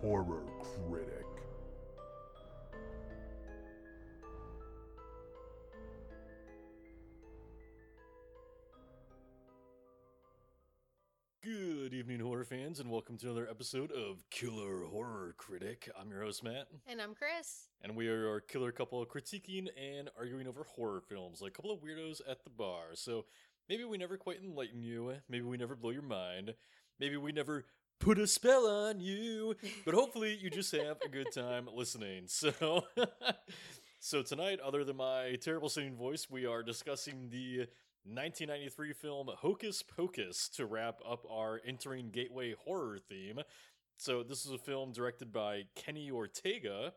Horror Critic. Good evening, horror fans, and welcome to another episode of Killer Horror Critic. I'm your host, Matt, And I'm Chris. and we are our killer couple critiquing and arguing over horror films like a couple of weirdos at the bar. So maybe we never quite enlighten you, maybe we never blow your mind, maybe we never put a spell on you, but hopefully you just have a good time listening. So. So tonight, other than my terrible singing voice, we are discussing the 1993 film Hocus Pocus to wrap up our entering gateway horror theme. So, this is a film directed by Kenny Ortega,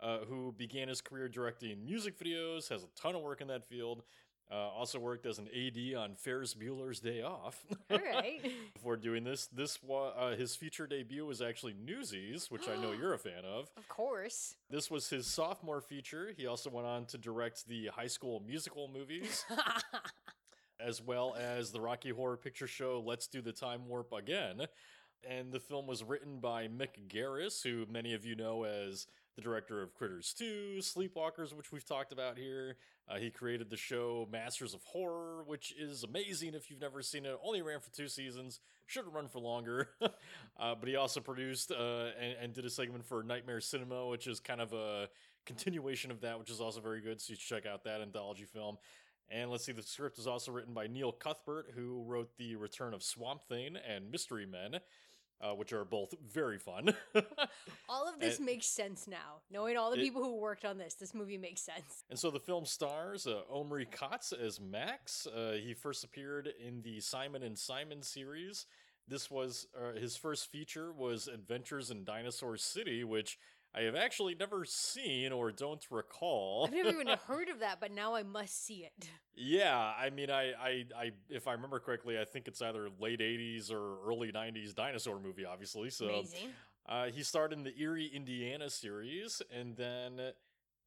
uh, who began his career directing music videos, has a ton of work in that field. Uh, also worked as an AD on Ferris Bueller's Day Off. All right. Before doing this, this wa- uh, his feature debut was actually Newsies, which I know you're a fan of. of course. This was his sophomore feature. He also went on to direct the High School Musical movies as well as the Rocky Horror Picture Show Let's Do the Time Warp Again. And the film was written by Mick Garris, who many of you know as the director of Critters 2, Sleepwalkers, which we've talked about here. Uh, he created the show Masters of Horror, which is amazing if you've never seen it. Only ran for two seasons, should have run for longer. uh, but he also produced uh, and, and did a segment for Nightmare Cinema, which is kind of a continuation of that, which is also very good. So you should check out that anthology film. And let's see, the script is also written by Neil Cuthbert, who wrote The Return of Swamp Thing and Mystery Men, uh, which are both very fun. all of this And- makes sense now. Knowing all the It- people who worked on this, this movie makes sense. and so the film stars uh, Omri Katz as Max. Uh, he first appeared in the Simon and Simon series. This was uh, his first feature was Adventures in Dinosaur City, which I have actually never seen or don't recall. I've never even heard of that, but now I must see it. Yeah, I mean, I, I, I, if I remember correctly, I think it's either late '80s or early '90s dinosaur movie, obviously. So, Amazing. uh, he starred in the Eerie, Indiana series, and then,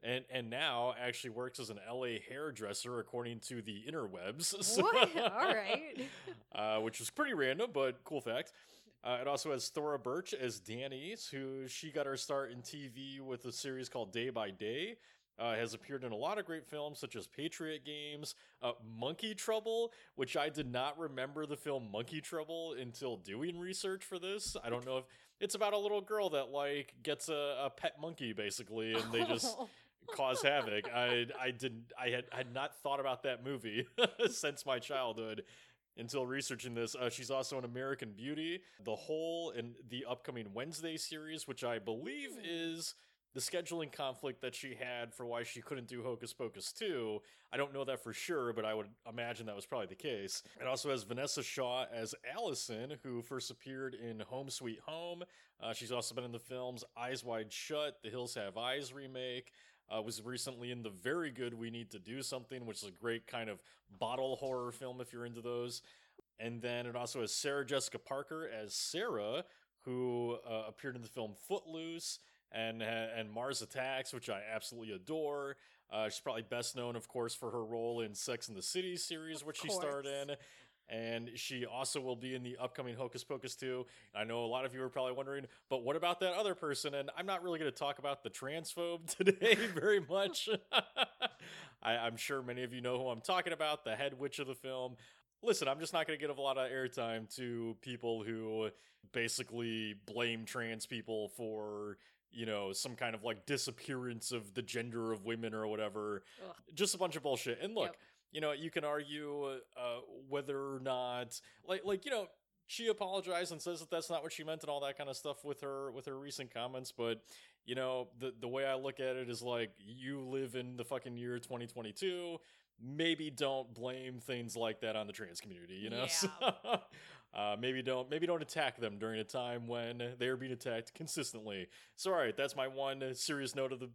and and now actually works as an LA hairdresser, according to the interwebs. So- What? All right. uh, which was pretty random, but cool fact. Uh, it also has Thora Birch as Danny's, who she got her start in TV with a series called Day by Day. Uh, has appeared in a lot of great films such as Patriot Games, uh, Monkey Trouble, which I did not remember the film Monkey Trouble until doing research for this. I don't know if it's about a little girl that like gets a, a pet monkey basically, and they just cause havoc. I I didn't I had had not thought about that movie since my childhood until researching this. Uh, she's also an American Beauty, The Hole, and the upcoming Wednesday series, which I believe Hmm. is the scheduling conflict that she had for why she couldn't do Hocus Pocus 2. I don't know that for sure, but I would imagine that was probably the case. It also has Vinessa Shaw as Allison, who first appeared in Home Sweet Home. Uh, she's also been in the films Eyes Wide Shut, The Hills Have Eyes remake. Uh, was recently in the very good We Need to Do Something, which is a great kind of bottle horror film if you're into those. And then it also has Sarah Jessica Parker as Sarah, who uh, appeared in the film Footloose and and Mars Attacks, which I absolutely adore. Uh, she's probably best known, of course, for her role in Sex and the City series, Of which she starred in. And she also will be in the upcoming Hocus Pocus 2. I know a lot of you are probably wondering, but what about that other person? And I'm not really going to talk about the transphobe today very much. I, I'm sure many of you know who I'm talking about, the head witch of the film. Listen, I'm just not going to give a lot of airtime to people who basically blame trans people for, you know, some kind of like disappearance of the gender of women or whatever. Ugh. Just a bunch of bullshit. And look, Yep. You know, you can argue uh, whether or not, like, like you know, she apologized and says that that's not what she meant and all that kind of stuff with her with her recent comments. But you know, the the way I look at it is like you live in the fucking year 2022. Maybe don't blame things like that on the trans community. You know. Yeah. So, Uh, maybe don't maybe don't attack them during a time when they are being attacked consistently. So, all right, that's my one serious note of the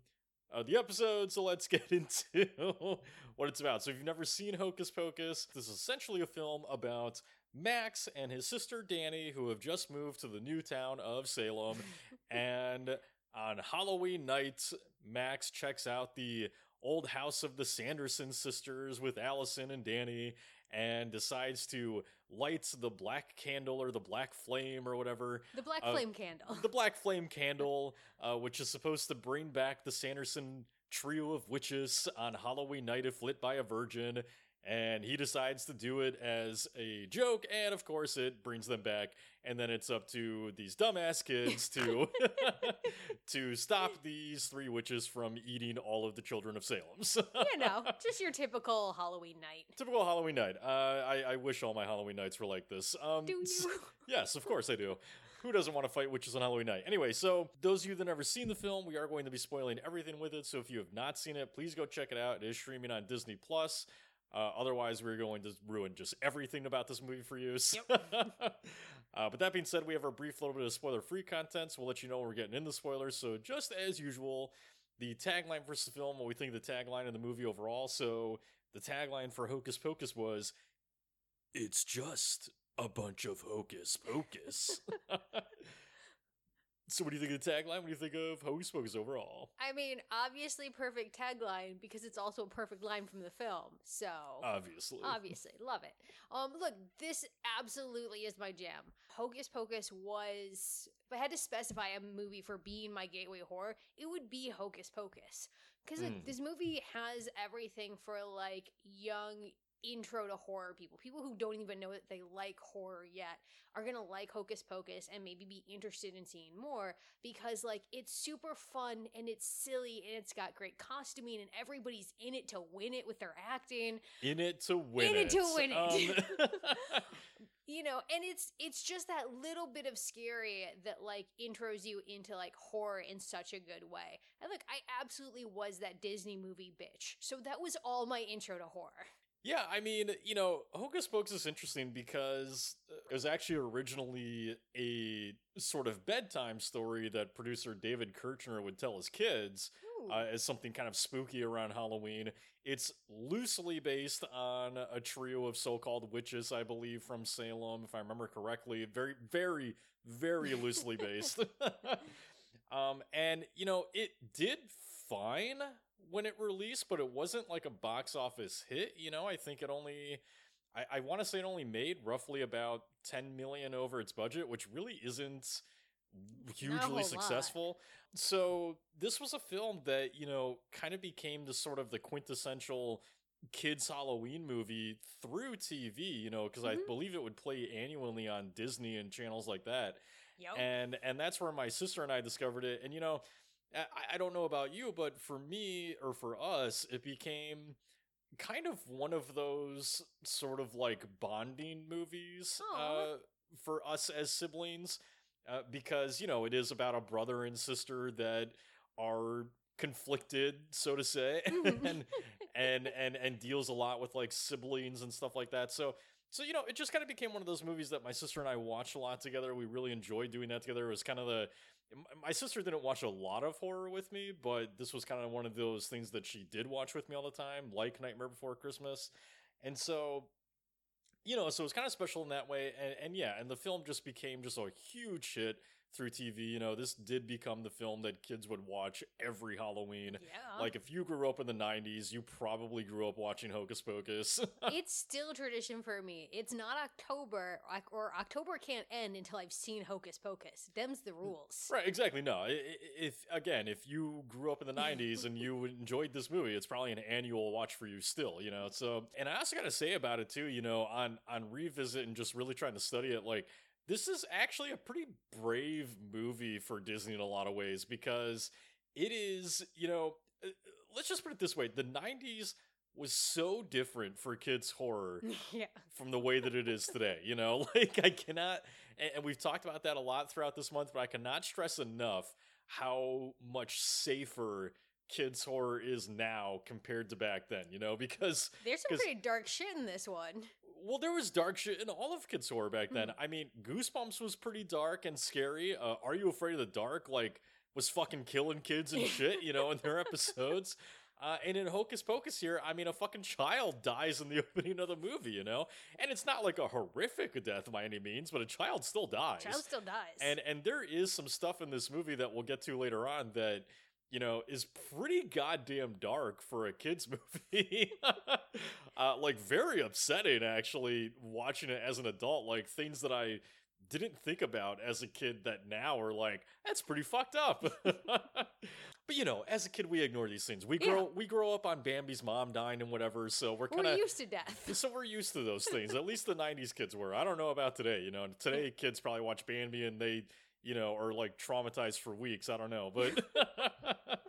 uh, the episode. So let's get into what it's about. So, if you've never seen Hocus Pocus, this is essentially a film about Max and his sister Danny, who have just moved to the new town of Salem, and on Halloween night, Max checks out the old house of the Sanderson sisters with Allison and Danny and decides to light the black candle or the black flame or whatever. The black Uh, flame candle. The black flame candle, uh, which is supposed to bring back the Sanderson trio of witches on Halloween night if lit by a virgin. And he decides to do it as a joke, and of course, it brings them back. And then it's up to these dumbass kids to to stop these three witches from eating all of the children of Salem. You know, just your typical Halloween night. Typical Halloween night. Uh, I, I wish all my Halloween nights were like this. Um, Do you? yes, of course I do. Who doesn't want to fight witches on Halloween night? Anyway, so those of you that have never seen the film, we are going to be spoiling everything with it. So if you have not seen it, please go check it out. It is streaming on Disney Plus. Uh, otherwise, we're going to ruin just everything about this movie for you. So- uh, but that being said, we have our brief little bit of spoiler-free content, so we'll let you know when we're getting into spoilers. So just as usual, the tagline for the film, what we think of the tagline of the movie overall. So the tagline for Hocus Pocus was, "It's just a bunch of hocus pocus." so, what do you think of the tagline? What do you think of Hocus Pocus overall? I mean, obviously perfect tagline because it's also a perfect line from the film. So Obviously, obviously love it. Um, look, this absolutely is my jam. Hocus Pocus was. If I had to specify a movie for being my gateway horror, it would be Hocus Pocus because Mm. this movie has everything for like young intro to horror people. People who don't even know that they like horror yet are gonna like hocus pocus and maybe be interested in seeing more because like it's super fun and it's silly and it's got great costuming and everybody's in it to win it with their acting. In it to win In it to win it. Um, you know and it's it's just that little bit of scary that like intros you into like horror in such a good way. And look i absolutely was that disney movie bitch. So that was all my intro to horror Yeah, I mean, you know, Hocus Pocus is interesting because it was actually originally a sort of bedtime story that producer David Kirschner would tell his kids uh, as something kind of spooky around Halloween. It's loosely based on a trio of so called witches, I believe, from Salem, if I remember correctly. Very, very, very loosely based. um, and, you know, it did fine when it released, but it wasn't like a box office hit. You know, I think it only. I, I want to say it only made roughly about 10 million over its budget, which really isn't hugely whole lot. successful. So this was a film that, you know, kind of became the sort of the quintessential kids Halloween movie through TV, you know, because I Mhm. believe it would play annually on Disney and channels like that Yep. and and that's where my sister and I discovered it. And you know, I, I don't know about you, but for me or for us, it became kind of one of those sort of like bonding movies uh, for us as siblings, uh, because you know it is about a brother and sister that are conflicted, so to say, Mhm. and and and and deals a lot with like siblings and stuff like that. So so you know, it just kind of became one of those movies that my sister and I watched a lot together. We really enjoyed doing that together. It was kind of the my sister didn't watch a lot of horror with me, but this was kind of one of those things that she did watch with me all the time, like Nightmare Before Christmas. And so you know, so it was kind of special in that way. And, and yeah, and the film just became just a huge hit through TV. You know, this did become the film that kids would watch every Halloween. yeah. Like if you grew up in the 90s, you probably grew up watching Hocus Pocus. it's still tradition for me. It's not October, or October can't end until I've seen Hocus Pocus. Them's the rules. Right, exactly. No, if again, if you grew up in the '90s and you enjoyed this movie, it's probably an annual watch for you still. You know, so and I also got to say about it too. You know, on on revisit and just really trying to study it, like this is actually a pretty brave movie for Disney in a lot of ways because it is. You know, uh, let's just put it this way: the '90s was so different for kids horror yeah. from the way that it is today. You know, like I cannot, and we've talked about that a lot throughout this month, but I cannot stress enough how much safer kids horror is now compared to back then. You know, because There's some pretty dark shit in this one. Well, there was dark shit in all of kids horror back then. Mhm. I mean, Goosebumps was pretty dark and scary. Uh, Are You Afraid of the Dark? Like, was fucking killing kids and shit, you know, in their episodes. Uh, and in Hocus Pocus here, I mean, a fucking child dies in the opening of the movie, you know, and it's not like a horrific death by any means, but a child still dies. Child still dies. And and there is some stuff in this movie that we'll get to later on that you know is pretty goddamn dark for a kids movie. uh, like very upsetting actually watching it as an adult. Like things that I didn't think about as a kid that now are like that's pretty fucked up. but you know, as a kid we ignore these things. We Yeah. grow we grow up on Bambi's mom dying and whatever, so we're kind of used to death. so we're used to those things. At least the '90s kids were. I don't know about today. You know, today kids probably watch Bambi and they, you know, are like traumatized for weeks. I don't know, but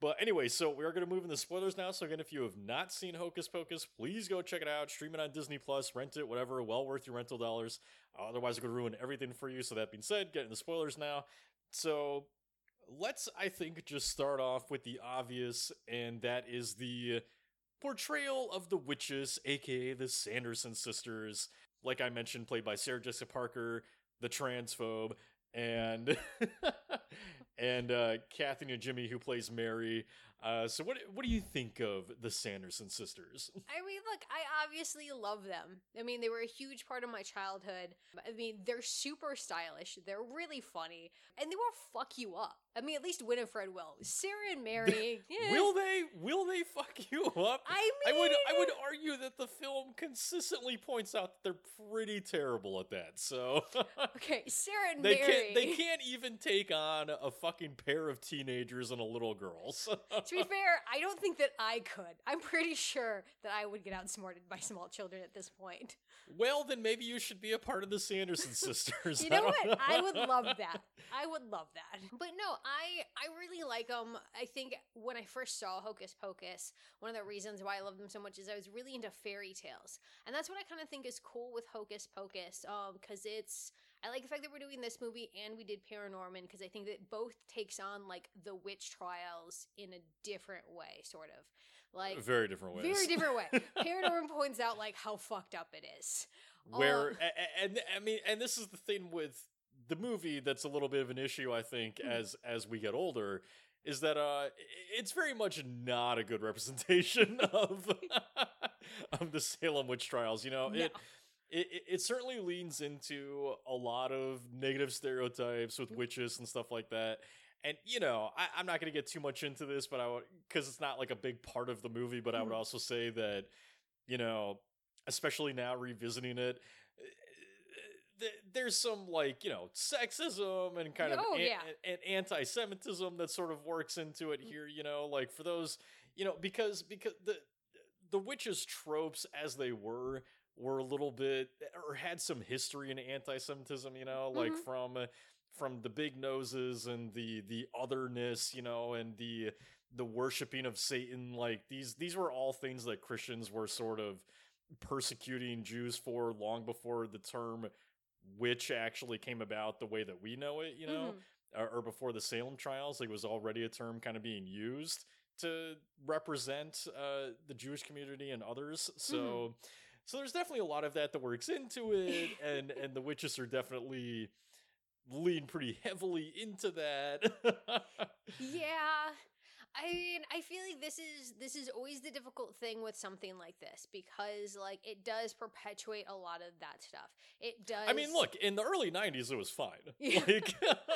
but anyway. So we are going to move into spoilers now. So again, if you have not seen Hocus Pocus, please go check it out. Stream it on Disney Plus, rent it, whatever. Well worth your rental dollars. otherwise, it could ruin everything for you. So that being said, get into spoilers now. So let's, I think, just start off with the obvious, and that is the portrayal of the witches, aka the Sanderson sisters. Like I mentioned, played by Sarah Jessica Parker, the transphobe, and and uh, Kathy Najimy, who plays Mary. Uh, so what what do you think of the Sanderson sisters? I mean, look, I obviously love them. I mean, they were a huge part of my childhood. I mean, they're super stylish. They're really funny, and they will fuck you up. I mean, at least Winifred will. Sarah and Mary, yeah. Will they will they fuck you up? I I mean, would I would uh, argue that the film consistently points out that they're pretty terrible at that. So Okay, Sarah and they Mary. can't they can't even take on a fucking pair of teenagers and a little girl. So. to be fair, I don't think that I could. I'm pretty sure that I would get outsmarted by small children at this point. Well, then maybe you should be a part of the Sanderson sisters. You I know don't what? I would love that. I would love that. But no, I I really like them. I think when I first saw Hocus Pocus, one of the reasons why I love them so much is I was really into fairy tales, and that's what I kind of think is cool with Hocus Pocus. Um, because it's I like the fact that we're doing this movie and we did Paranorman because I think that both takes on like the witch trials in a different way, sort of like Very different ways. very different way. Paranorman points out like how fucked up it is. Where Um, a- a- and I mean, and this is the thing with the movie that's a little bit of an issue. I think Mhm. as as we get older, is that uh, it's very much not a good representation of of the Salem witch trials. You know, No. it. It, it- it certainly leans into a lot of negative stereotypes with witches and stuff like that. And you know, I, I'm not going to get too much into this, but I would because it's not like a big part of the movie. But I would Mhm. also say that you know, especially now revisiting it, uh, th- there's some like you know sexism and kind of Oh, an- yeah. and anti-Semitism that sort of works into it here. You know, like for those you know because because the the witches tropes as they were were a little bit or had some history in anti-Semitism. You know, like Mhm. from from the big noses and the the otherness. You know, and the the worshiping of Satan. Like these these were all things that Christians were sort of persecuting Jews for long before the term witch actually came about the way that we know it, you know, Mhm. or, or before the Salem trials, like it was already a term kind of being used to represent uh, the Jewish community and others. So, so there's definitely a lot of that that works into it, and and the witches are definitely lean pretty heavily into that. Yeah. I mean, I feel like this is this is always the difficult thing with something like this because like it does perpetuate a lot of that stuff. It does I mean, look, in the early 90s, it was fine. Yeah. Like,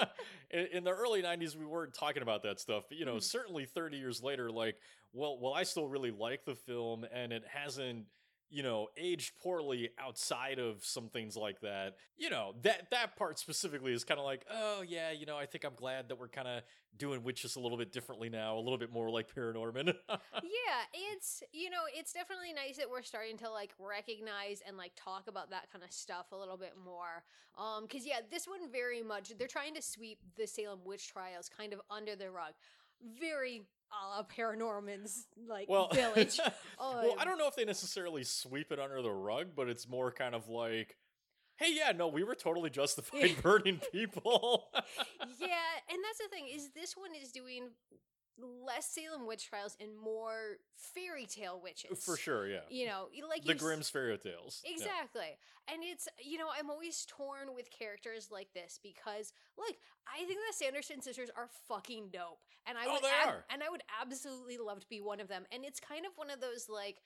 in, in the early 90s, we weren't talking about that stuff. But, you know, Mhm. certainly 30 years later, like, well, well, I still really like the film, and it hasn't, you know, aged poorly outside of some things like that. You know, that that part specifically is kind of like, oh, yeah, you know, I think I'm glad that we're kind of doing witches a little bit differently now, a little bit more like Paranorman. yeah, it's you know, it's definitely nice that we're starting to like recognize and like talk about that kind of stuff a little bit more. Um, because yeah, this one very much they're trying to sweep the Salem witch trials kind of under the rug. Very a la Paranorman's like well, village. well, I Um, don't know if they necessarily sweep it under the rug, but it's more kind of like, hey, yeah, no, we were totally justified burning people. yeah, and that's the thing is this one is doing less Salem witch trials and more fairy tale witches. For sure, yeah. You know, like the Grimm's fairy tales. Yeah. Exactly. And it's, you know, I'm always torn with characters like this because, like, I think the Sanderson sisters are fucking dope. And I Oh, would ab- and I would absolutely love to be one of them. And it's kind of one of those like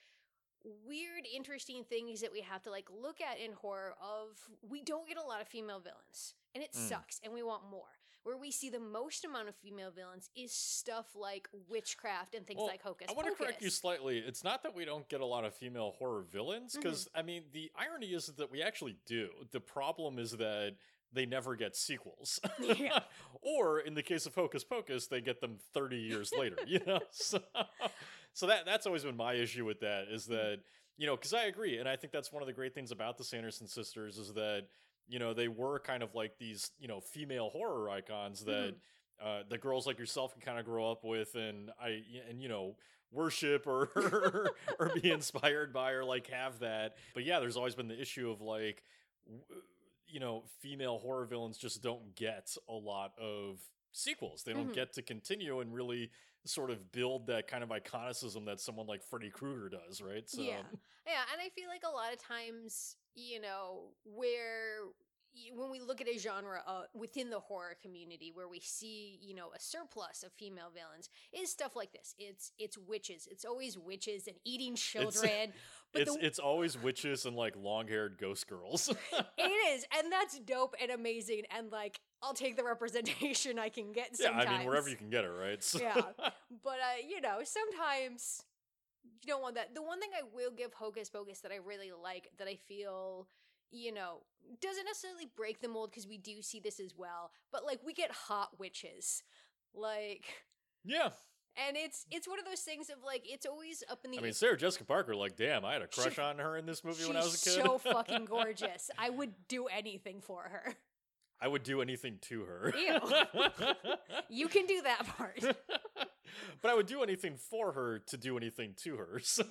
weird interesting things that we have to like look at in horror of we don't get a lot of female villains. And it Mm. sucks and we want more. Where we see the most amount of female villains is stuff like witchcraft and things Well, like Hocus Pocus. I want to correct you slightly. It's not that we don't get a lot of female horror villains, Mm-hmm. because I mean, the irony is that we actually do. The problem is that they never get sequels, Yeah. or in the case of Hocus Pocus, they get them thirty years later. You know, so, so that that's always been my issue with that is that you know, because I agree, and I think that's one of the great things about the Sanderson sisters is that you know they were kind of like these you know female horror icons that uh, the girls like yourself can kind of grow up with and I and you know worship or or be inspired by or like have that. But yeah, there's always been the issue of like you know female horror villains just don't get a lot of sequels. They don't Mhm. get to continue and really sort of build that kind of iconicism that someone like Freddy Krueger does, right? So Yeah. Yeah, and I feel like a lot of times, you know, where when we look at a genre uh, within the horror community where we see, you know, a surplus of female villains is stuff like this. It's it's witches. It's always witches and eating children. but it's the, it's always witches and like long-haired ghost girls. it is, and that's dope and amazing. And like, I'll take the representation I can get. yeah, I mean wherever you can get it, right? So- Yeah. But uh, you know, sometimes you don't want that. The one thing I will give Hocus Pocus that I really like, that I feel, you know, doesn't necessarily break the mold because we do see this as well. But like, we get hot witches, like, yeah. and it's it's one of those things of like, it's always up in the. I mean, Sarah Jessica Parker, like, damn, I had a crush She- on her in this movie when I was a kid. so fucking gorgeous. I would do anything for her. I would do anything to her. Ew. You can do that part. but I would do anything for her to do anything to her. So,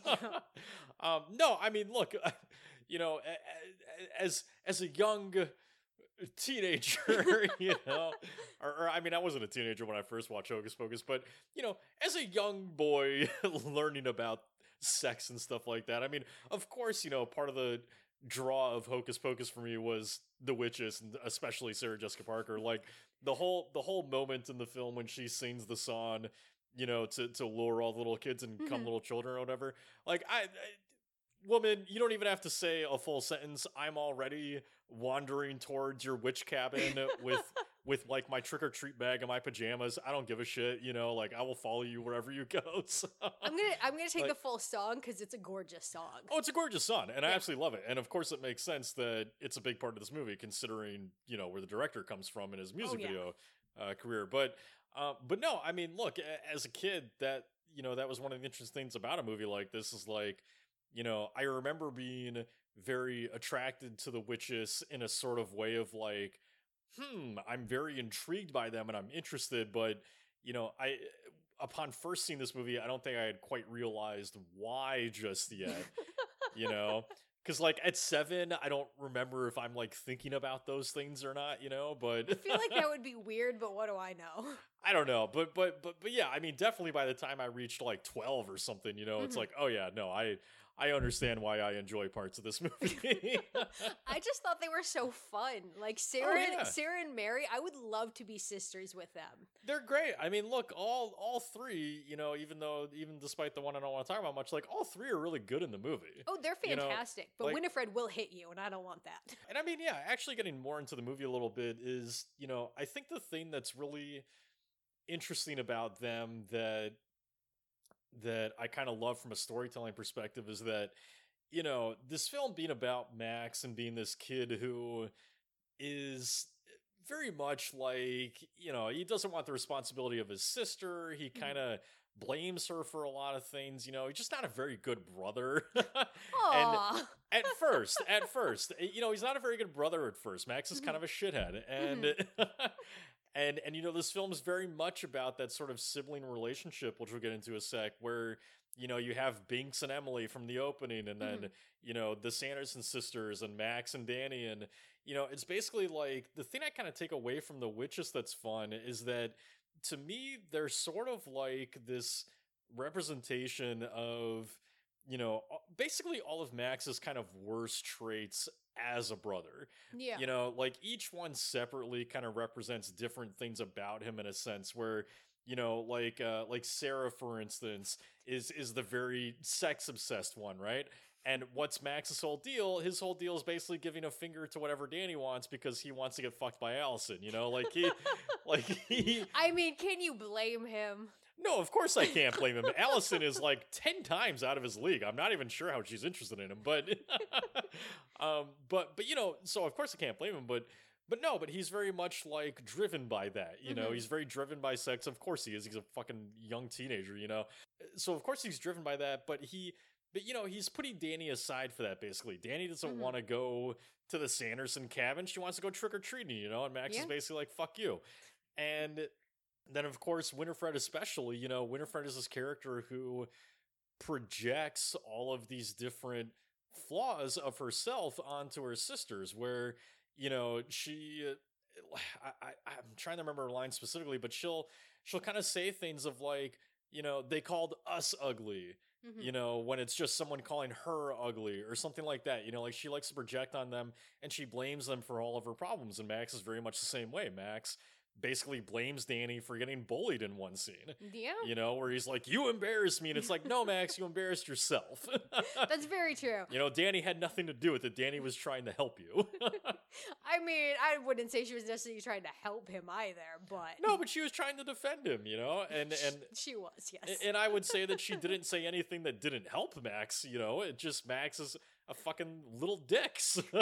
um, no, I mean, look, you know, as as a young teenager, you know, or, or I mean, I wasn't a teenager when I first watched Hocus Pocus, but you know, as a young boy learning about sex and stuff like that, I mean, of course, you know, part of the draw of Hocus Pocus for me was the witches and especially Sarah Jessica Parker. Like the whole the whole moment in the film when she sings the song, you know, to to lure all the little kids and come Mhm. little children or whatever. Like I, I woman, you don't even have to say a full sentence. I'm already wandering towards your witch cabin with with like my trick or treat bag and my pajamas. I don't give a shit, you know, like I will follow you wherever you go. So. I'm gonna I'm gonna take Like- the full song because it's a gorgeous song. Oh, it's a gorgeous song, and I Yeah. absolutely love it. And of course, it makes sense that it's a big part of this movie, considering you know where the director comes from in his music Oh, yeah. video uh, career. But, uh, but no, I mean, look, as a kid, that you know that was one of the interesting things about a movie like this is like, you know, I remember being very attracted to the witches in a sort of way of like, hmm, I'm very intrigued by them and I'm interested, but you know, I upon first seeing this movie, I don't think I had quite realized why just yet you know because like at seven i don't remember if i'm like thinking about those things or not you know but I feel like that would be weird, but what do I know? i don't know but but but but yeah i mean definitely by the time i reached like 12 or something you know it's Mhm. like oh yeah no i i understand why i enjoy parts of this movie I just thought they were so fun. Like Sarah, Oh, yeah. and, Sarah and Mary, I would love to be sisters with them. they're great i mean look all all three you know even though even despite the one i don't want to talk about much like all three are really good in the movie Oh, they're You know, fantastic. but like- Winifred will hit you, and I don't want that. And I mean, yeah, actually getting more into the movie a little bit is, you know, I think the thing that's really interesting about them that that I kind of love from a storytelling perspective is that, you know, this film being about Max and being this kid who is eh, very much like, you know, he doesn't want the responsibility of his sister. He mm-hmm. kind of blames her for a lot of things, you know, he's just not a very good brother. Aw. at first, at first, eh, you know, he's not a very good brother at first. Max is kind mm-hmm. of a shithead, and mm-hmm. and and you know, this film is very much about that sort of sibling relationship, which we'll get into a sec, where you know you have Binks and Emily from the opening, and then Mhm. you know the Sanderson sisters and Max and Danny, and you know, it's basically like the thing I kind of take away from the witches that's fun is that to me, they're sort of like this representation of, you know, basically all of Max's kind of worst traits as a brother. Yeah. You know, like each one separately kind of represents different things about him in a sense where you know like uh like Sarah for instance is is the very sex obsessed one, right? And what's Max's whole deal? His whole deal is basically giving a finger to whatever Danny wants because he wants to get fucked by Allison, you know? Like he like he I mean, can you blame him? No, of course I can't blame him. Allison is like 10 times out of his league. I'm not even sure how she's interested in him, but um but but you know, so of course I can't blame him, but but no, but he's very much like driven by that, you know. Mhm. He's very driven by sex. Of course he is. He's a fucking young teenager, you know. So of course he's driven by that, but he but you know, he's putting Danny aside for that basically. Danny doesn't Mhm. want to go to the Sanderson cabin. She wants to go trick or treating, you know, and Max Yeah. is basically like, fuck you. And then of course Winifred especially, you know, Winifred is this character who projects all of these different flaws of herself onto her sisters where you know she I, I i'm trying to remember her line specifically but she'll she'll kind of say things of like you know they called us ugly Mhm. you know when it's just someone calling her ugly or something like that you know like she likes to project on them and she blames them for all of her problems and max is very much the same way max basically blames danny for getting bullied in one scene Yeah. you know, where he's like, "You embarrassed me," and it's like, "No, Max, you embarrassed yourself." That's very true. you know, Danny had nothing to do with it. Danny was trying to help you. I mean, I wouldn't say she was necessarily trying to help him either, but no, but she was trying to defend him. You know, and and. she was, yes. And I would say that she didn't say anything that didn't help Max. You know, it just Max is a fucking little dicks,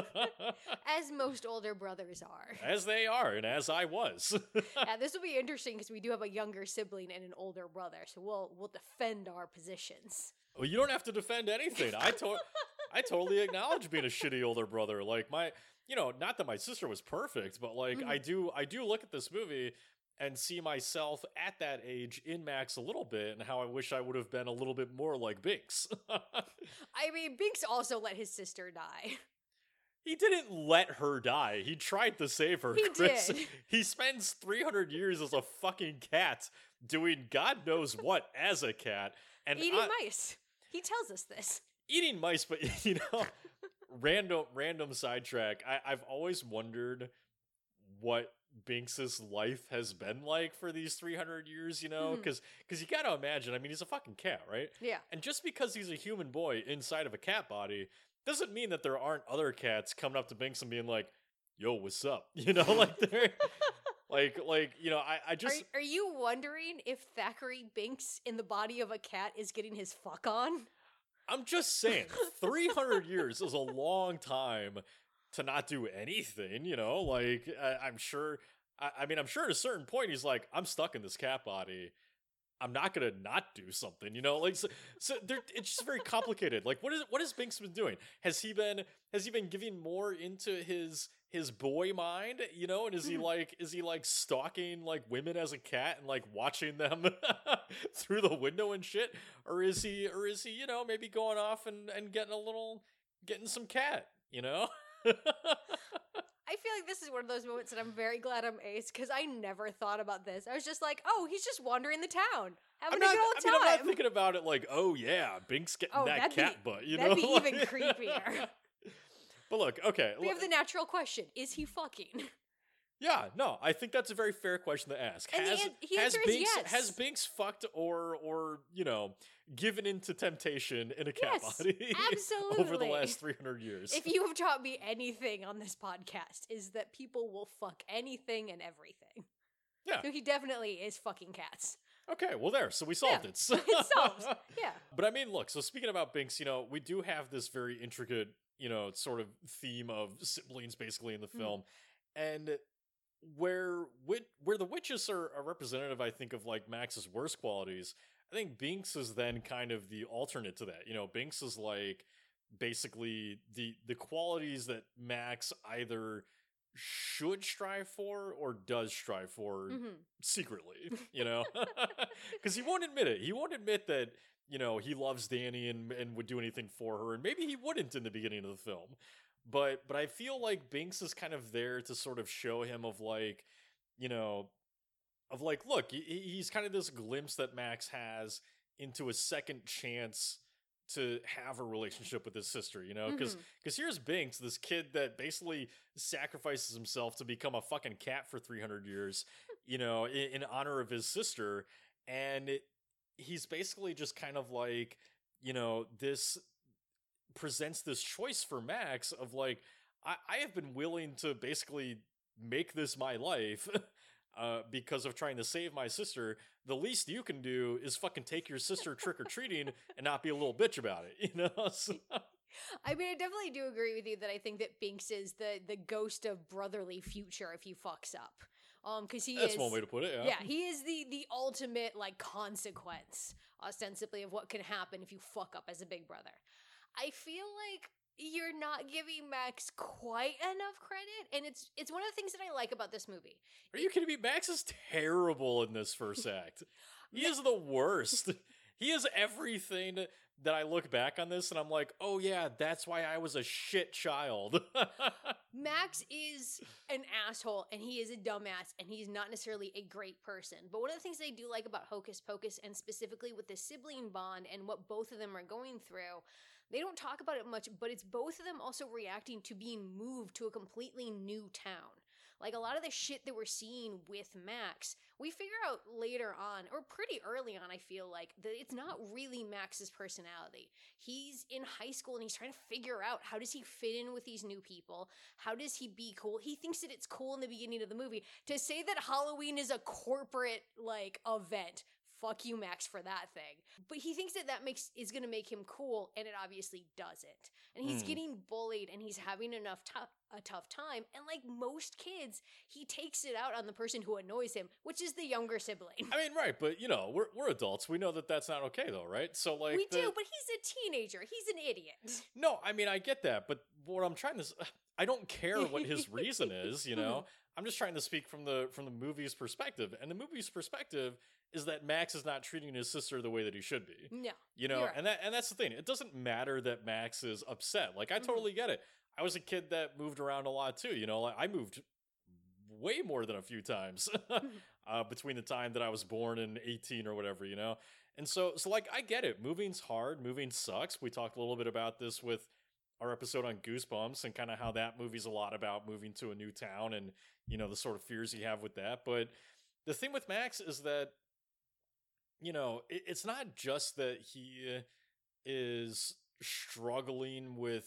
As most older brothers are. as they are, and as I was. yeah, this will be interesting because we do have a younger sibling and an older brother, so we'll we'll defend our positions. Well, you don't have to defend anything. I to- I totally acknowledge being a shitty older brother. Like my, you know, not that my sister was perfect, but like I mm-hmm. do, I do look at this movie and see myself at that age in Max a little bit, and how I wish I would have been a little bit more like Binks. I mean, Binks also let his sister die. he didn't let her die. He tried to save her. He Chris. did. He spends three hundred years as a fucking cat doing God knows what as a cat, and Eating I- mice. He tells us this. eating mice, but you know, random random sidetrack. I, I've always wondered what Binks's life has been like for these 300 years, you know, mm-hmm. because because you got to imagine. I mean, he's a fucking cat, right? Yeah. And just because he's a human boy inside of a cat body doesn't mean that there aren't other cats coming up to Binks and being like, "Yo, what's up?" You know, like they're like like you know, I I Are, just are you wondering if Thackeray Binks in the body of a cat is getting his fuck on? I'm just saying, 300 years is a long time to not do anything, you know? Like, I, I'm sure, I, I mean, I'm sure at a certain point he's like, I'm stuck in this cat body. I'm not gonna not do something, you know. Like, so, so there, it's just very complicated. Like, what is what has Binks been doing? Has he been has he been giving more into his his boy mind, you know? And is he hmm. like is he like stalking like women as a cat and like watching them through the window and shit, or is he or is he you know maybe going off and and getting a little getting some cat, you know? I feel like this is one of those moments that I'm very glad I'm ace because I never thought about this. I was just like, oh, he's just wandering the town, having I'm not, a good I old mean, I'm not thinking about it like, oh yeah, Binks getting Oh, that cat be- butt, you that'd know? be even creepier. but look, okay, we have the natural question: Is he fucking? yeah, no, I think that's a very fair question to ask. And has the has Binks yes. has Binks fucked or or you know given into temptation in a cat Yes, body absolutely. over the last three hundred years? If you have taught me anything on this podcast, is that people will fuck anything and everything. Yeah. So he definitely is fucking cats. okay, well there, so we solved Yeah, it. it's solved. Yeah. But I mean, look, so speaking about Binks, you know, we do have this very intricate, you know, sort of theme of siblings basically in the Mhm. film. And where wit- where the witches are a representative, I think, of like Max's worst qualities, I think Binks is then kind of the alternate to that. You know, Binks is like basically the the qualities that Max either should strive for or does strive for Mhm. secretly, you know, because he won't admit it. He won't admit that you know he loves Danny and and would do anything for her, and maybe he wouldn't in the beginning of the film. But but I feel like Binks is kind of there to sort of show him of like, you know, of like, look, he, he's kind of this glimpse that Max has into a second chance to have a relationship with his sister, you know? Because Mhm. because here's Binks, this kid that basically sacrifices himself to become a fucking cat for 300 years, you know, in, in honor of his sister. And it, he's basically just kind of like, you know, this presents this choice for Max of like, I, I have been willing to basically make this my life uh, because of trying to save my sister. The least you can do is fucking take your sister trick or treating and not be a little bitch about it, you know? So, I mean, I definitely do agree with you that I think that Binks is the the ghost of brotherly future if he fucks up. Um, because he that's is one way to put it. Yeah. yeah, he is the the ultimate like consequence, ostensibly, of what can happen if you fuck up as a big brother. I feel like you're not giving Max quite enough credit, and it's it's one of the things that I like about this movie. Are you kidding me? Max is terrible in this first act. He is the worst. He is everything that I look back on this and I'm like, oh yeah, that's why I was a shit child. Max is an asshole and he is a dumbass and he's not necessarily a great person. But one of the things I do like about Hocus Pocus and specifically with the sibling bond and what both of them are going through, they don't talk about it much, but it's both of them also reacting to being moved to a completely new town. Like a lot of the shit that we're seeing with Max, we figure out later on, or pretty early on, I feel like, that it's not really Max's personality. He's in high school and he's trying to figure out how does he fit in with these new people? How does he be cool? He thinks that it's cool in the beginning of the movie. To say that Halloween is a corporate like event, fuck you Max for that thing. But he thinks that that makes is going to make him cool and it obviously doesn't. And he's Hmm. getting bullied and he's having enough tough a tough time and like most kids, he takes it out on the person who annoys him, which is the younger sibling. I mean, right, but you know, we're we're adults. We know that that's not okay though, right? So like we the- do, but he's a teenager. He's an idiot. No, I mean I get that, but what I'm trying to i don't care what his reason is, you know. I'm just trying to speak from the from the movie's perspective. And the movie's perspective is that Max is not treating his sister the way that he should be. Yeah. You know, right. and that and that's the thing. It doesn't matter that Max is upset. Like I Mhm. totally get it. I was a kid that moved around a lot too, you know. Like I moved way more than a few times uh, between the time that I was born and 18 or whatever, you know. And so so like I get it. Moving's hard, moving sucks. We talked a little bit about this with our episode on Goosebumps and kind of how that movie's a lot about moving to a new town and you know the sort of fears you have with that. But the thing with Max is that you know it, it's not just that he is struggling with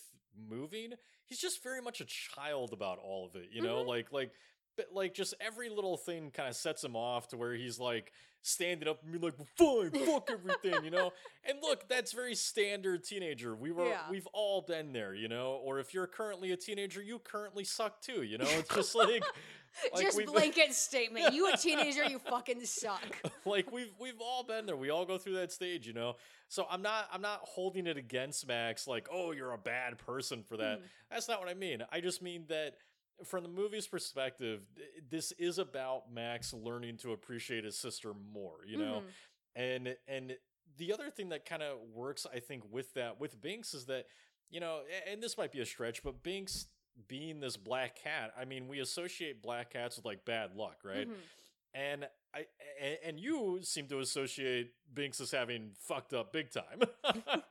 moving. He's just very much a child about all of it. You know, Mhm. like like but like just every little thing kind of sets him off to where he's like standing up and being like, "Fine, fuck everything," you know. And look, that's very standard teenager. We were, Yeah. we've all been there, you know. Or if you're currently a teenager, you currently suck too, you know. It's just like, like Just blanket statement. You a teenager, you fucking suck. like we've we've all been there. We all go through that stage, you know. So I'm not I'm not holding it against Max like, "Oh, you're a bad person for that." Mhm. That's not what I mean. I just mean that from the movie's perspective, this is about Max learning to appreciate his sister more, you know. Mhm. And and the other thing that kind of works, I think, with that with Binks is that you know, and this might be a stretch, but Binks being this black cat, I mean, we associate black cats with like bad luck, right? Mhm. And I and, and you seem to associate Binks as having fucked up big time. uh,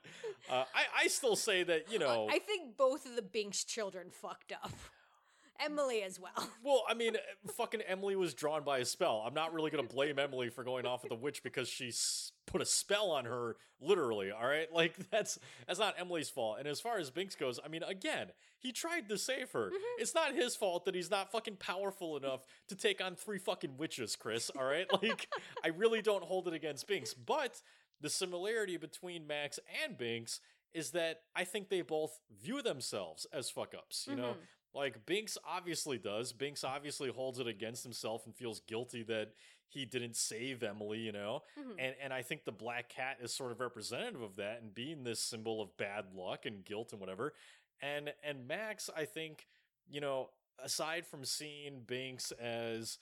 I I still say that you know. I think both of the Binks children fucked up. Emily as well. Well, I mean, uh, fucking Emily was drawn by a spell. I'm not really going to blame Emily for going off with the witch because she put a spell on her, literally. All right, like that's that's not Emily's fault. And as far as Binks goes, I mean, again, he tried to save her. It's not his fault that he's not fucking powerful enough to take on three fucking witches, Chris. All right, like I really don't hold it against Binks, but the similarity between Max and Binks is that I think they both view themselves as fuck ups. You know, Mhm. Like Binks obviously does. Binks obviously holds it against himself and feels guilty that he didn't save Emily, you know? Mhm. And and I think the black cat is sort of representative of that and being this symbol of bad luck and guilt and whatever. And and Max, I think, you know, aside from seeing Binks as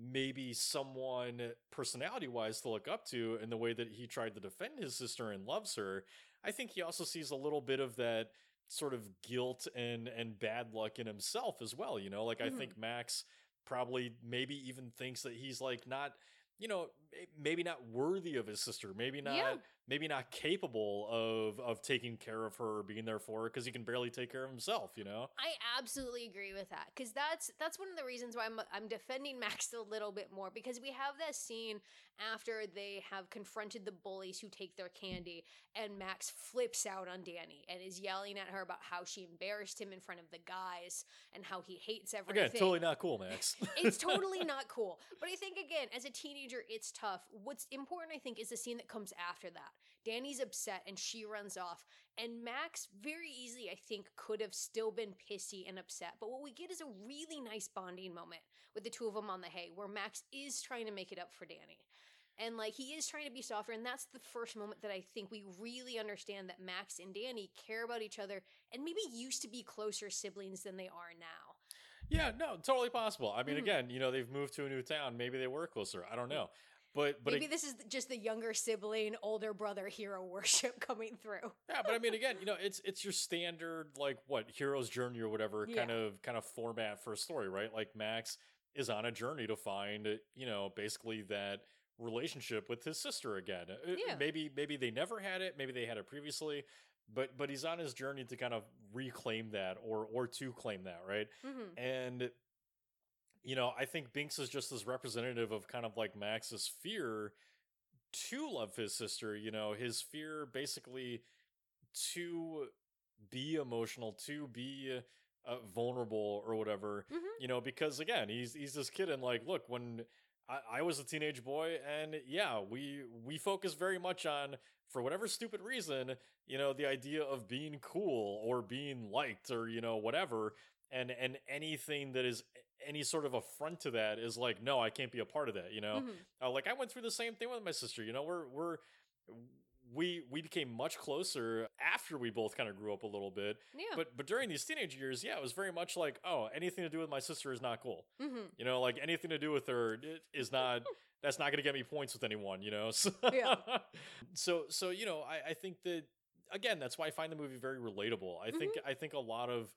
maybe someone personality wise to look up to in the way that he tried to defend his sister and loves her, I think he also sees a little bit of that sort of guilt and and bad luck in himself as well, you know? Like I Mhm. think Max probably maybe even thinks that he's like not you know maybe not worthy of his sister maybe not Yeah. Maybe not capable of of taking care of her or being there for her because he can barely take care of himself you know I absolutely agree with that because that's that's one of the reasons why I'm I'm defending Max a little bit more because we have that scene after they have confronted the bullies who take their candy and Max flips out on Danny and is yelling at her about how she embarrassed him in front of the guys and how he hates everything. again totally not cool max it's totally not cool. But I think again, as a teenager, it's tough. What's important, I think, is the scene that comes after that. Danny's upset and she runs off, and Max very easily, I think, could have still been pissy and upset. But what we get is a really nice bonding moment with the two of them on the hay, where Max is trying to make it up for Danny. And like he is trying to be softer, and that's the first moment that I think we really understand that Max and Danny care about each other and maybe used to be closer siblings than they are now. Yeah, no, totally possible. I mean, Mhm. again, you know, they've moved to a new town. Maybe they were closer. I don't know. But but Maybe ag- this is just the younger sibling, older brother hero worship coming through. yeah, but I mean, again, you know, it's it's your standard like what hero's journey or whatever kind of kind of format for a story, right? Like Max is on a journey to find, you know, basically that relationship with his sister again. Uh, Yeah. Maybe maybe they never had it. Maybe they had it previously. But but he's on his journey to kind of reclaim that or or to claim that, right? Mm-hmm. And you know, I think Binx is just as representative of kind of like Max's fear to love his sister, you know, his fear basically to be emotional, to be uh, vulnerable or whatever, Mhm. you know, because again, he's he's this kid and like, look, when I, I was a teenage boy and yeah, we we focus very much on for whatever stupid reason, you know, the idea of being cool or being liked or you know whatever and and anything that is any sort of affront to that is like no i can't be a part of that you know Mhm. uh, like i went through the same thing with my sister you know we're we're we we became much closer after we both kind of grew up a little bit Yeah. but but during these teenage years yeah it was very much like oh anything to do with my sister is not cool mm-hmm. you know like anything to do with her is not that's not going to get me points with anyone you know so Yeah. so so you know I, I think that again that's why i find the movie very relatable i think Mm-hmm. i think a lot of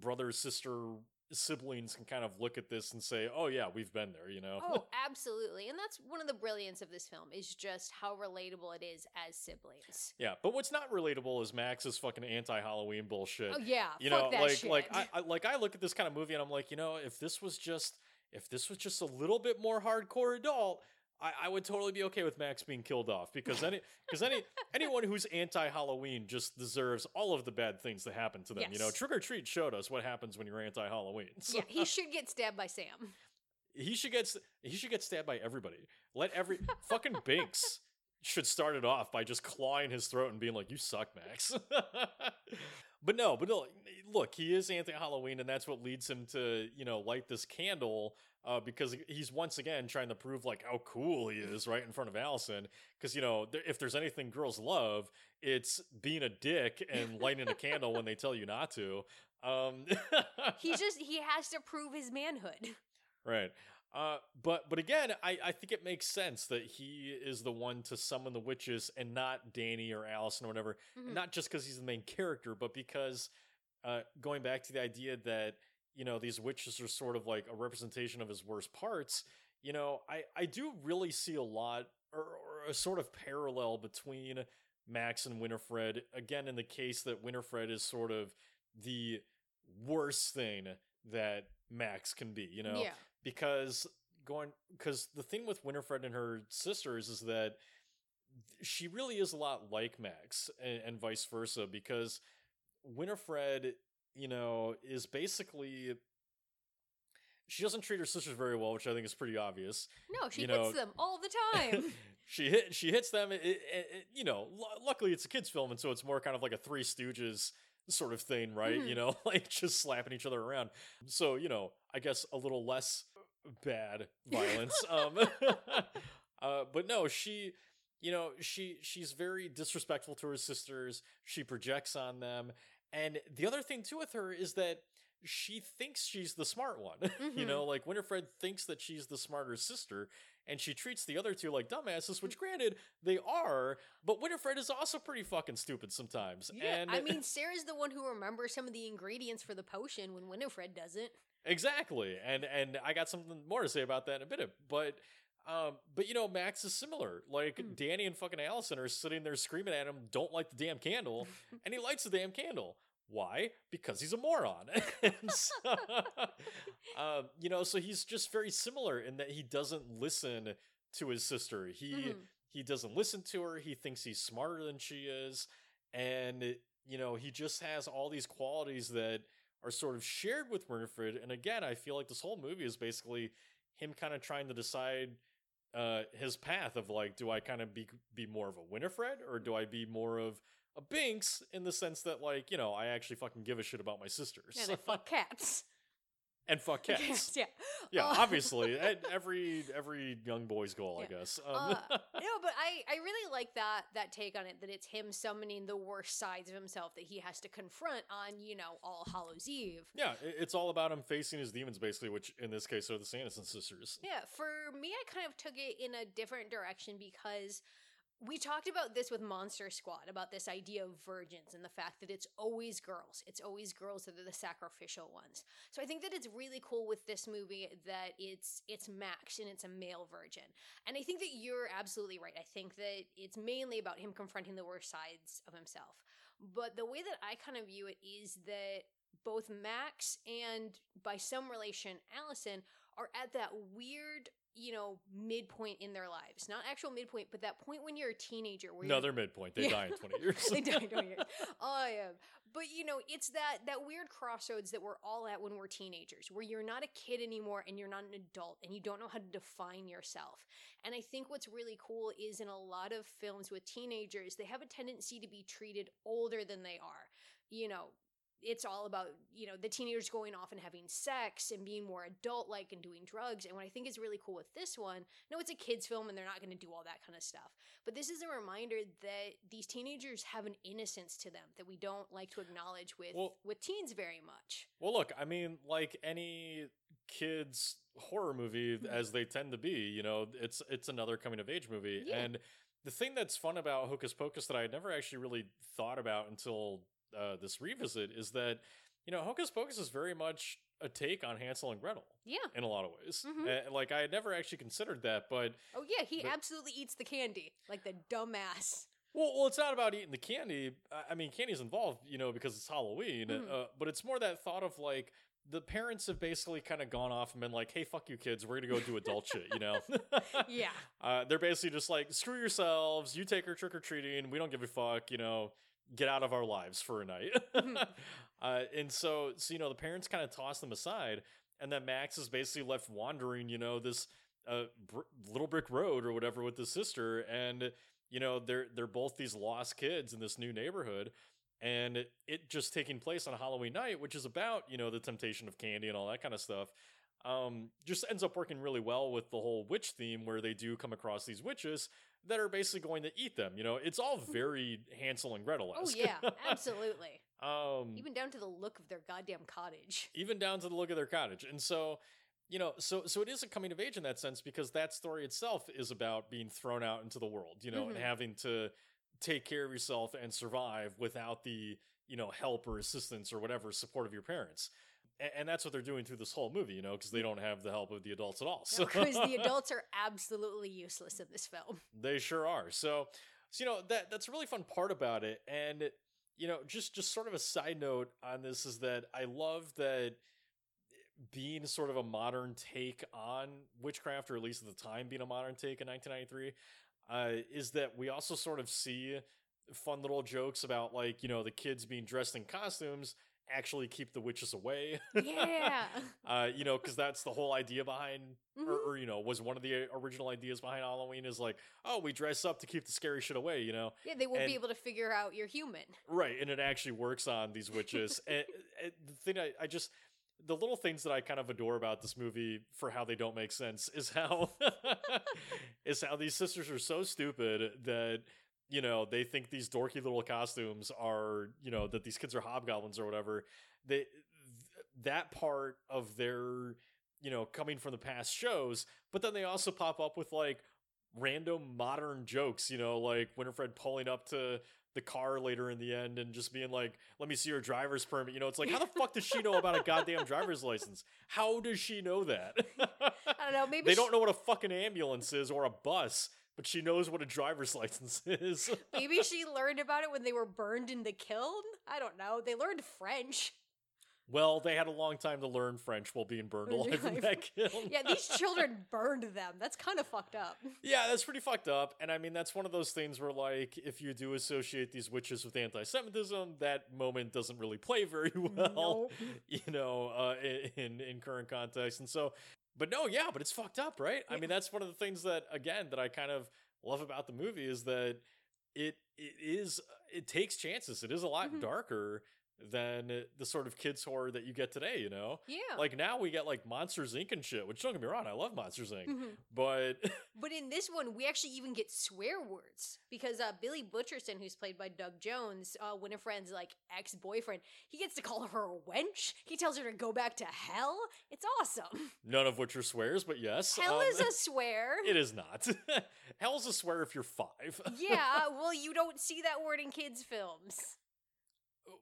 brother sister siblings can kind of look at this and say oh yeah we've been there you know Oh, absolutely. And that's one of the brilliance of this film is just how relatable it is as siblings. yeah but what's not relatable is max's fucking anti-halloween bullshit Oh yeah, you know like shit. like I, I like i look at this kind of movie and i'm like you know if this was just if this was just a little bit more hardcore adult I, I would totally be okay with Max being killed off because any because any anyone who's anti Halloween just deserves all of the bad things that happen to them. You know, Yes. Trick or Treat showed us what happens when you're anti Halloween. yeah, he should get stabbed by Sam. he should get he should get stabbed by everybody. Let every fucking Binx should start it off by just clawing his throat and being like, "You suck, Max." But no, but no. Look, he is anti-Halloween, and that's what leads him to you know light this candle uh, because he's once again trying to prove like how cool he is right in front of Allison. Because you know there, if there's anything girls love, it's being a dick and lighting a candle when they tell you not to. Um, He just he has to prove his manhood. Right. Uh, but but again, I, I think it makes sense that he is the one to summon the witches and not Danny or Allison or whatever. Mhm. Not just because he's the main character, but because uh, going back to the idea that you know these witches are sort of like a representation of his worst parts. You know, I I do really see a lot or, or a sort of parallel between Max and Winifred. Again, in the case that Winifred is sort of the worst thing that Max can be. You know, yeah. because going because the thing with Winifred and her sisters is that she really is a lot like Max and, and vice versa because Winifred, you know, is basically she doesn't treat her sisters very well, which I think is pretty obvious. No, she you hits know- them all the time. she hit she hits them. It, it, it- you know, lu- luckily it's a kids film, and so it's more kind of like a Three Stooges sort of thing, right? Mhm. You know, like just slapping each other around. So you know, I guess a little less bad violence. um, uh, but no, she. You know, she she's very disrespectful to her sisters. She projects on them. And the other thing too with her is that she thinks she's the smart one. you Mhm. know, like Winifred thinks that she's the smarter sister, and she treats the other two like dumbasses, which granted, they are, but Winifred is also pretty fucking stupid sometimes. yeah, and I mean, Sarah's the one who remembers some of the ingredients for the potion when Winifred doesn't. Exactly, and and I got something more to say about that in a bit. But um, but you know, Max is similar. Like Mm. Danny and fucking Allison are sitting there screaming at him, "Don't light the damn candle," and he lights the damn candle. Why? Because he's a moron. So, um, you know, so he's just very similar in that he doesn't listen to his sister. He Mhm. he doesn't listen to her. He thinks he's smarter than she is, and you know, he just has all these qualities that are sort of shared with Winifred. And again, I feel like this whole movie is basically him kind of trying to decide uh his path of like do I kind of be be more of a Winifred or do I be more of a Binx in the sense that like, you know, I actually fucking give a shit about my sisters. And I fuck cats. and fuck cats. Yeah. Yeah, Uh, obviously. every every young boy's goal, I guess. Um, Uh, no, but I, I really like that that take on it that it's him summoning the worst sides of himself that he has to confront on you know All Hallows Eve. yeah, it's all about him facing his demons basically, which in this case are the Sanderson sisters. Yeah, for me, I kind of took it in a different direction because we talked about this with Monster Squad about this idea of virgins and the fact that it's always girls. It's always girls that are the sacrificial ones. So I think that it's really cool with this movie that it's it's Max and it's a male virgin. And I think that you're absolutely right. I think that it's mainly about him confronting the worst sides of himself. But the way that I kind of view it is that both Max and by some relation Allison are at that weird, you know, midpoint in their lives. Not actual midpoint, but that point when you're a teenager where they're midpoint. They Yeah. die in 20 years. they die in 20 years. I am. But you know, it's that that weird crossroads that we're all at when we're teenagers, where you're not a kid anymore and you're not an adult and you don't know how to define yourself. And I think what's really cool is in a lot of films with teenagers, they have a tendency to be treated older than they are. You know, it's all about you know the teenagers going off and having sex and being more adult like and doing drugs and what i think is really cool with this one no it's a kids film and they're not going to do all that kind of stuff but this is a reminder that these teenagers have an innocence to them that we don't like to acknowledge with Well- with teens very much Well, look, I mean, like any kids horror movie, Mhm. as they tend to be, you know, it's it's another coming of age movie. Yeah. And the thing that's fun about Hocus Pocus that I had never actually really thought about until uh, this revisit is that, you know, Hocus Pocus is very much a take on Hansel and Gretel yeah in a lot of ways. Mhm. And, like I had never actually considered that, but oh yeah he But- absolutely eats the candy like the dumbass Well, well, it's not about eating the candy. I- mean, candy's involved, you know, because it's Halloween. Mhm. Uh, but it's more that thought of like the parents have basically kind of gone off and been like, "Hey, fuck you, kids. We're gonna go do adult shit," you know. yeah Uh, they're basically just like, "Screw yourselves. You take her trick or treating. We don't give a fuck. You know, get out of our lives for a night." Mhm. uh, and so, so you know, the parents kind of toss them aside, and then Max is basically left wandering, you know, this uh, br- little brick road or whatever with his sister, and you know, they're they're both these lost kids in this new neighborhood. And it, it just taking place on Halloween night, which is about, you know, the temptation of candy and all that kind of stuff um, just ends up working really well with the whole witch theme where they do come across these witches that are basically going to eat them. You know, it's all very Hansel and Gretel oh yeah absolutely um, even down to the look of their goddamn cottage even down to the look of their cottage. And so, you know, so so it is a coming of age in that sense because that story itself is about being thrown out into the world, you know, and Mhm. having to take care of yourself and survive without the, you know, help or assistance or whatever support of your parents. A- And that's what they're doing through this whole movie, you know, because they don't have the help of the adults at all. So because the adults are absolutely useless in this film They sure are. So, so you know that that's a really fun part about it. And you know, just just sort of a side note on this is that I love that being sort of a modern take on witchcraft, or at least at the time being a modern take in 1993, uh, is that we also sort of see fun little jokes about like you know the kids being dressed in costumes actually keep the witches away. yeah uh, you know, because that's the whole idea behind, or, Mhm. or you know, was one of the original ideas behind Halloween is like, oh, we dress up to keep the scary shit away, you know, yeah they won't and- be able to figure out you're human right? And it actually works on these witches. and, and the thing I, I just, the little things that I kind of adore about this movie for how they don't make sense is how, is how these sisters are so stupid that. You know, they think these dorky little costumes are, you know, that these kids are hobgoblins or whatever. They, th- that part of their you know, coming from the past shows, but then they also pop up with like random modern jokes, you know, like Winifred pulling up to the car later in the end and just being like, "Let me see your driver's permit." You know, it's like, how the fuck does she know about a goddamn driver's license? How does she know that? I don't know. Maybe they she, don't know what a fucking ambulance is or a bus, but she knows what a driver's license is. Maybe she learned about it when they were burned in the kiln. I don't know. They learned French. well, they had a long time to learn French while being burned alive in that kiln. Yeah, these children burned them. That's kind of fucked up. Yeah, that's pretty fucked up. And I mean, that's one of those things where, like, if you do associate these witches with anti Semitism, that moment doesn't really play very well, Nope. you know, uh, in, in current context. And so, but no, yeah, but it's fucked up, right? I mean, that's one of the things that, again, that I kind of love about the movie is that it it is, it takes chances. It is a lot Mhm. darker than the sort of kids horror that you get today, you know? Yeah. Like now we get like Monsters Inc. and shit, which don't get me wrong, I love Monsters Inc. Mhm. But But in this one, we actually even get swear words because uh, Billy Butcherson, who's played by Doug Jones, uh, Winifred's like ex boyfriend, he gets to call her a wench. He tells her to go back to hell. It's awesome. None of which are swears, but yes. Hell um, is a swear. It is not. Hell's a swear if you're five. yeah, well, you don't see that word in kids' films.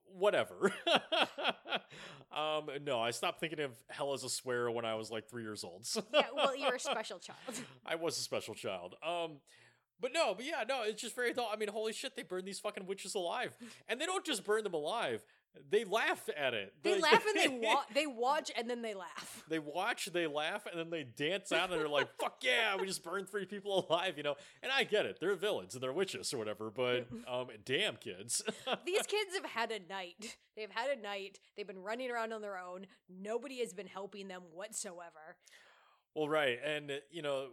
Whatever. um, no, I stopped thinking of hell as a swear when I was like three years old. Yeah, well, you're a special child. I was a special child. Um, but no, but yeah, no, it's just very dull. I mean, holy shit, they burn these fucking witches alive, and they don't just burn them alive; they laugh at it. They laugh and they wa- they watch and then they laugh. They watch, they laugh, and then they dance out, and they're like, "Fuck yeah, we just burned three people alive," you know. And I get it; they're villains and they're witches or whatever. But um, damn, kids. These kids have had a night. They've had a night. They've been running around on their own. Nobody has been helping them whatsoever. well, right, and you know,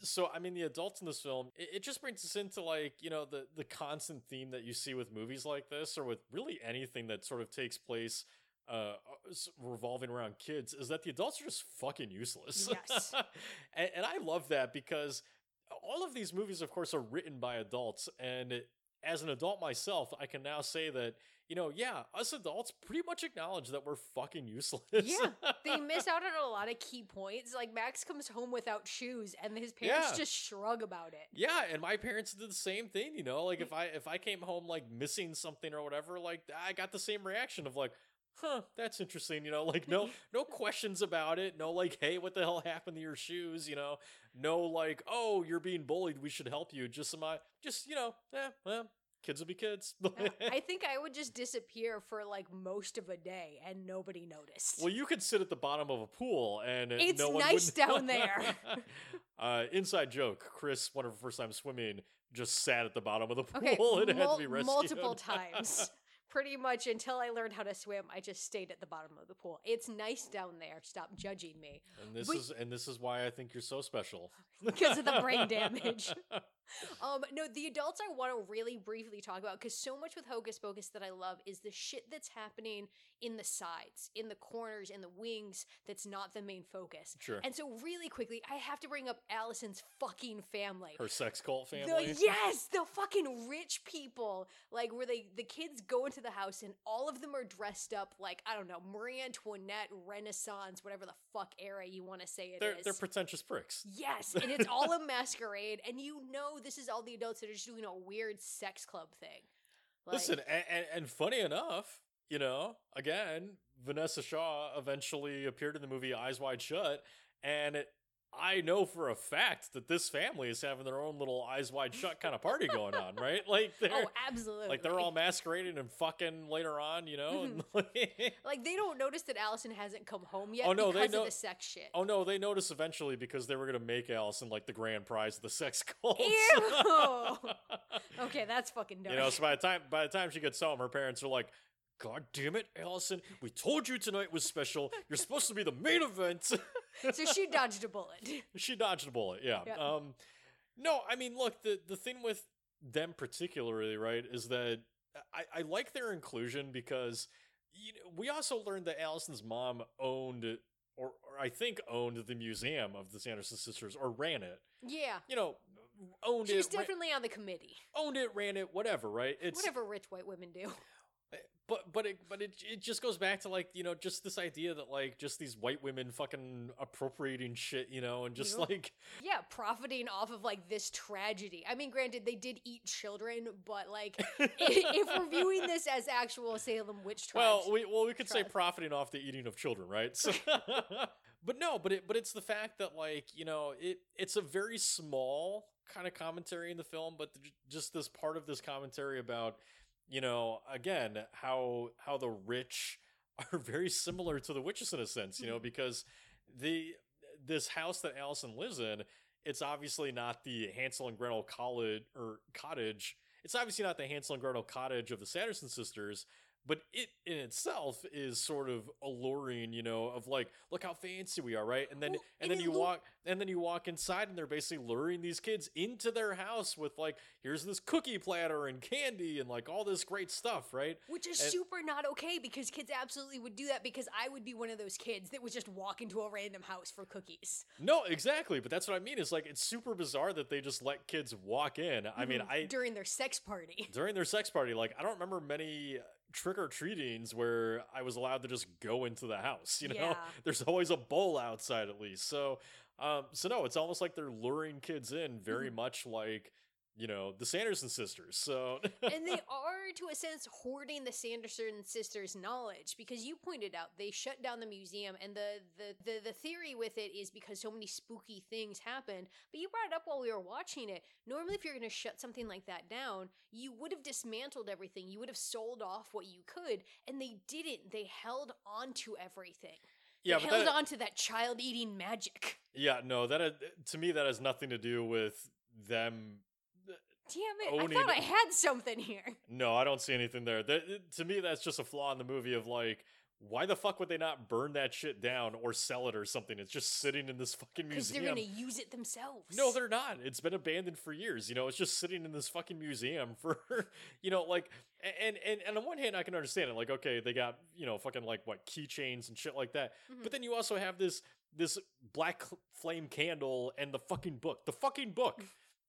so I mean, the adults in this film, it, it just brings us into like you know the the constant theme that you see with movies like this, or with really anything that sort of takes place. Uh, revolving around kids is that the adults are just fucking useless. Yes. and, and I love that because all of these movies, of course, are written by adults. And as an adult myself, I can now say that, you know, yeah, us adults pretty much acknowledge that we're fucking useless. Yeah, they miss out on a lot of key points. Like Max comes home without shoes, and his parents Yeah. just shrug about it. Yeah, and my parents did the same thing, you know. Like if I if I came home like missing something or whatever, like I got the same reaction of like, "Huh, that's interesting," you know. Like no no questions about it. No like, "Hey, what the hell happened to your shoes?" you know. No like, "Oh, you're being bullied. We should help you." Just some uh, just, you know, eh, well, kids will be kids. I think I would just disappear for like most of a day, and nobody noticed. well, you could sit at the bottom of a pool and It's no nice down there. uh, inside joke: Chris, one of her first time swimming, just sat at the bottom of the pool okay, and had to be rescued multiple times. Pretty much until I learned how to swim, I just stayed at the bottom of the pool. It's nice down there. Stop judging me And this But- is and this is why I think you're so special. because of the brain damage. Um, no, the adults I want to really briefly talk about because so much with Hocus Pocus that I love is the shit that's happening in the sides, in the corners, in the wings. That's not the main focus. Sure. And so, really quickly, I have to bring up Allison's fucking family. Her sex cult The, family. yes, the fucking rich people, like where they the kids go into the house and all of them are dressed up like I don't know Marie Antoinette, Renaissance, whatever the fuck era you want to say it is. they're they're pretentious pricks. Yes, and it's all a masquerade, and you know Oh, this is all the adults that are just doing a weird sex club thing. Like, Listen, and, and, and funny enough, you know, again, Vinessa Shaw eventually appeared in the movie Eyes Wide Shut, and it, I know for a fact that this family is having their own little Eyes Wide Shut kind of party going on, right? Like they're oh, absolutely. like they're all masquerading and fucking later on, you know. Mm-hmm. and like- they don't notice that Allison hasn't come home yet Oh, no, they because know- of the sex shit. Oh no, they notice eventually because they were gonna make Allison like the grand prize of the sex cult. Ew! okay, that's fucking dumb. you know, so by the time by the time she gets home, her parents are like, "God damn it, Allison! We told you tonight was special. You're supposed to be the main event." So she dodged a bullet. she dodged a bullet. Yeah. Yeah. Um, no, I mean, look, the the thing with them particularly, right, is that I, I like their inclusion because you know, we also learned that Allison's mom owned. Or, or I think owned the museum of the Sanderson sisters, or ran it. Yeah, You know, owned she's it, ra- definitely on the committee. owned it, ran it, whatever, right? It's Whatever rich white women do. but but it but it it just goes back to like you know just this idea that like just these white women fucking appropriating shit you know and just like Yeah, profiting off of like this tragedy. I mean, granted, they did eat children, but like, if, if we're viewing this as actual Salem witch trials, well we well we could say profiting off the eating of children right? So, but no but it but it's the fact that like you know it it's a very small kind of commentary in the film but just this part of this commentary about you know again how how the rich are very similar to the witches in a sense you know Mhm. because the this house that Allison lives in it's obviously not the Hansel and Gretel college or cottage it's obviously not the Hansel and Gretel cottage of the Sanderson sisters but it in itself is sort of alluring, you know, of like, look how fancy we are, right? And then Well, and and then you look- walk and then you walk inside and they're basically luring these kids into their house with like, here's this cookie platter and candy and like all this great stuff, right? which is and- super not okay because kids absolutely would do that because I would be one of those kids that would just walk into a random house for cookies. No, exactly. But that's what I mean. Is like it's super bizarre that they just let kids walk in. I mean, Mhm, I during their sex party. during their sex party, like I don't remember many trick or treatings where I was allowed to just go into the house. You know, Yeah. there's always a bowl outside at least. So, um, so no, it's almost like they're luring kids in, very Mhm. much like you know the Sanderson sisters. So, and they are to a sense hoarding the sanderson sisters knowledge because you pointed out they shut down the museum and the, the the the theory with it is because so many spooky things happened but you brought it up while we were watching it. Normally if you're going to shut something like that down you would have dismantled everything you would have sold off what you could and they didn't. They held on to everything. Yeah, they but held that, on to that child eating magic. Yeah, no, that uh, to me that has nothing to do with them damn it Owning- i thought i had something here No, I don't see anything there. That, to me, that's just a flaw in the movie of like, why the fuck would they not burn that shit down or sell it or something? It's just sitting in this fucking museum. because they're to use it themselves No, they're not. It's been abandoned for years. You know, it's just sitting in this fucking museum for, you know, like, and and and on one hand, I can understand it. Like, okay, they got you know fucking like what keychains and shit like that. Mhm. But then you also have this this black flame candle and the fucking book. The fucking book.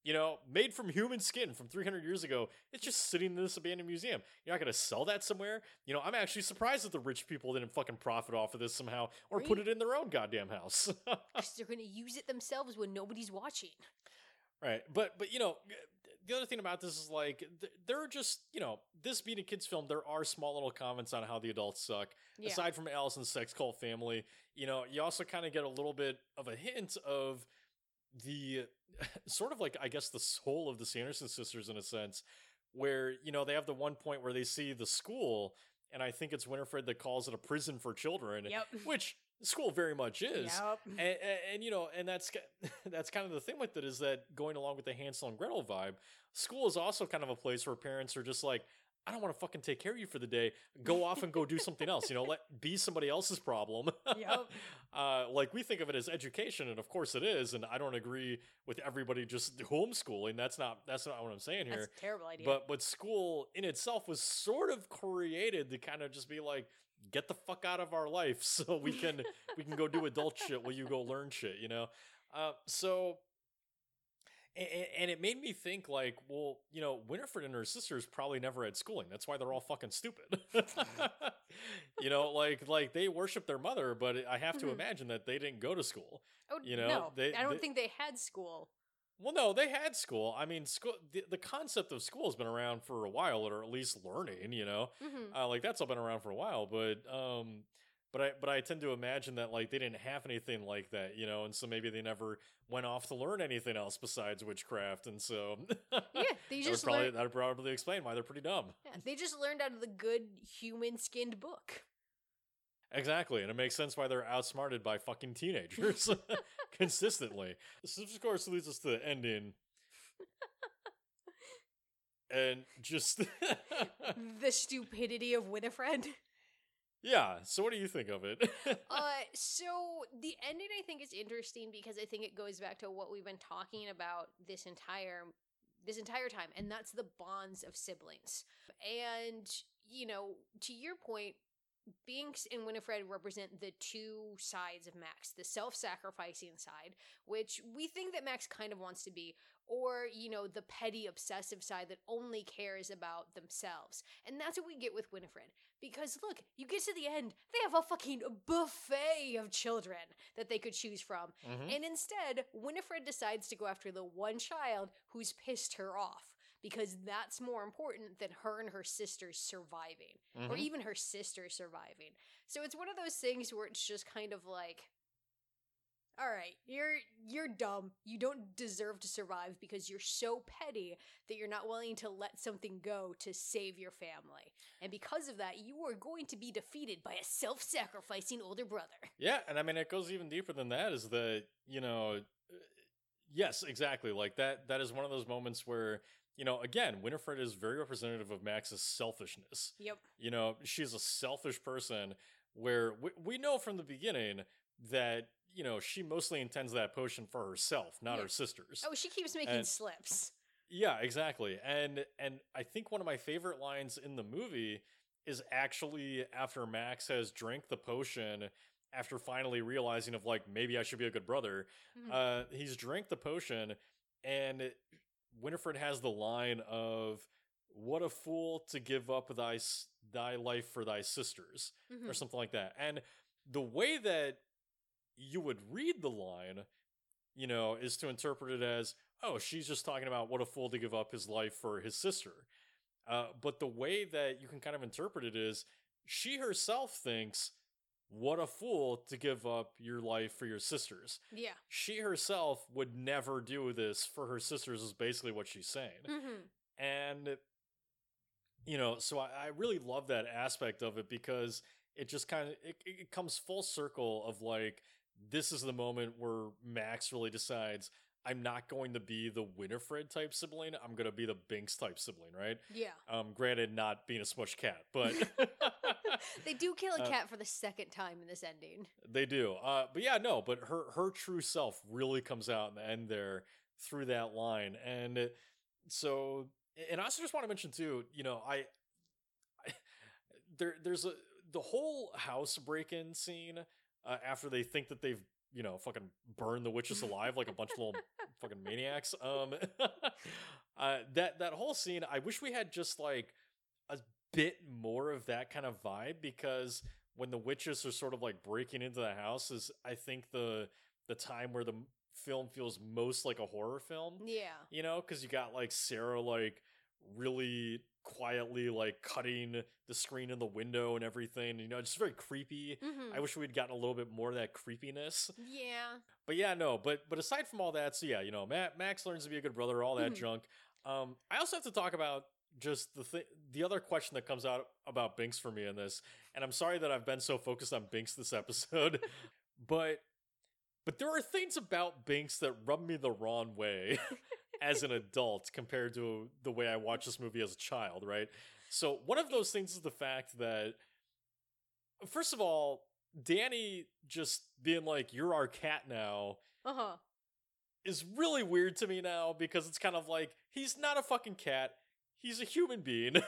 You know, made from human skin from 300 years ago. It's just sitting in this abandoned museum. You're not going to sell that somewhere. You know, I'm actually surprised that the rich people didn't fucking profit off of this somehow or put it in their own goddamn house. 'Cause they're going to use it themselves when nobody's watching. Right, but but you know, the other thing about this is like th- there are just you know this being a kids film, there are small little comments on how the adults suck. Yeah. Aside from Allison's sex cult family, you know, you also kind of get a little bit of a hint of the sort of like I guess the soul of the Sanderson sisters in a sense, where you know they have the one point where they see the school, and I think it's Winifred that calls it a prison for children, Yep. which school very much is Yep. and, and, and, you know and that's that's kind of the thing with it is that going along with the Hansel and Gretel vibe school is also kind of a place where parents are just like I don't want to fucking take care of you for the day go off and go do something else you know let be somebody else's problem Yep. uh, like we think of it as education and of course it is and I don't agree with everybody just homeschooling that's not that's not what I'm saying here That's a terrible idea. but but school in itself was sort of created to kind of just be like, get the fuck out of our life so we can we can go do adult shit while you go learn shit, you know? Uh, so and, it made me think like, well, you know, Winifred and her sisters probably never had schooling. That's why they're all fucking stupid. you know, like like they worship their mother, but I have to Mhm. imagine that they didn't go to school. oh, you know, no, they- I don't they- think they had school. Well, no, they had school. I mean, school. The, the concept of school has been around for a while, or at least learning. You know, hmm uh, like that's all been around for a while. But um, but I but I tend to imagine that like they didn't have anything like that. You know, and so maybe they never went off to learn anything else besides witchcraft. And so Yeah, they that would just probably learned. that would probably explain why they're pretty dumb. Yeah, they just learned out of the good human-skinned book. Exactly, and it makes sense why they're outsmarted by fucking teenagers consistently. This of course leads us to the ending. And just the stupidity of Winifred. Yeah. So, what do you think of it? Uh, so the ending I think is interesting because I think it goes back to what we've been talking about this entire this entire time, and that's the bonds of siblings. And you know, to your point, Binks and Winifred represent the two sides of Max the self sacrificing side, which we think that Max kind of wants to be, or, you know, the petty, obsessive side that only cares about themselves. And that's what we get with Winifred. Because look, you get to the end, they have a fucking buffet of children that they could choose from. Mhm. And instead, Winifred decides to go after the one child who's pissed her off. Because that's more important than her and her sisters surviving or Mhm. even her sister surviving. So it's one of those things where it's just kind of like all right, you're you're dumb. You don't deserve to survive because you're so petty that you're not willing to let something go to save your family. And because of that, you are going to be defeated by a self-sacrificing older brother. Yeah, and I mean it goes even deeper than that. Is that you know, uh, yes, exactly. Like that. That is one of those moments where you know, again, Winifred is very representative of Max's selfishness. Yep. You know, she's a selfish person. Where we, we know from the beginning that you know she mostly intends that potion for herself, not Yeah. her sisters. Oh, she keeps making And- slips. Yeah, exactly. And and I think one of my favorite lines in the movie is actually after Max has drank the potion after finally realizing of like maybe I should be a good brother. Mhm. Uh he's drank the potion and Winifred has the line of what a fool to give up thy thy life for thy sisters Mhm. or something like that. And the way that you would read the line, you know, is to interpret it as, oh, she's just talking about what a fool to give up his life for his sister. Uh, but the way that you can kind of interpret it is, she herself thinks, what a fool to give up your life for your sisters. Yeah. She herself would never do this for her sisters, is basically what she's saying hmm and you know so I, I really love that aspect of it because it just kind of it, it comes full circle of like this is the moment where max really decides i'm not going to be the winifred type sibling i'm going to be the binx type sibling right Yeah. um granted not being a smush cat but They do kill a Uh, cat for the second time in this ending. They do. Uh, but yeah, no, but her her true self really comes out in the end there through that line. And so and I also just want to mention too, you know, I, I there there's a the whole house break-in scene uh, after they think that they've you know fucking burn the witches alive like a bunch of little fucking maniacs um uh that that whole scene i wish we had just like a bit more of that kind of vibe because when the witches are sort of like breaking into the house is i think the the time where the film feels most like a horror film Yeah. you know because you got like sarah like really quietly like cutting the screen in the window and everything you know just very creepy. Hmm i wish we'd gotten a little bit more of that creepiness. Yeah. but yeah no but but aside from all that so yeah you know Ma- max learns to be a good brother all that Mhm. junk. Um i also have to talk about just the th- the other question that comes out about binx for me in this and i'm sorry that i've been so focused on binx this episode but but there are things about binx that rub me the wrong way as an adult compared to the way i watched this movie as a child right? So one of those things is the fact that first of all danny just being like you're our cat now Uh huh. is really weird to me now because it's kind of like he's not a fucking cat. He's a human being.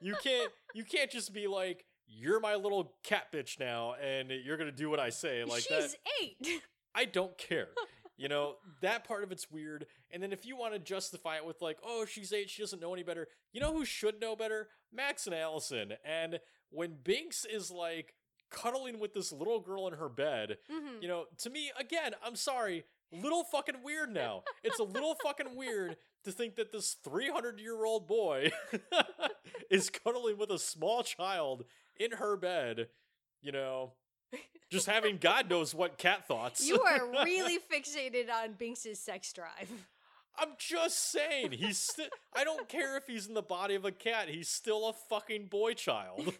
You can't you can't just be like you're my little cat bitch now and you're gonna do what i say. Like She's that eight. i don't care you know that part of it's weird. And then if you want to justify it with like oh she's eight she doesn't know any better you know who should know better? Max and allison. And when binx is like cuddling with this little girl in her bed hmm you know, to me, again, I'm sorry, little fucking weird now. It's a little fucking weird to think that this 300 year old boy is cuddling with a small child in her bed, you know, just having God knows what cat thoughts. You are really fixated on Binx's sex drive. I'm just saying, he's still, I don't care if he's in the body of a cat, he's still a fucking boy child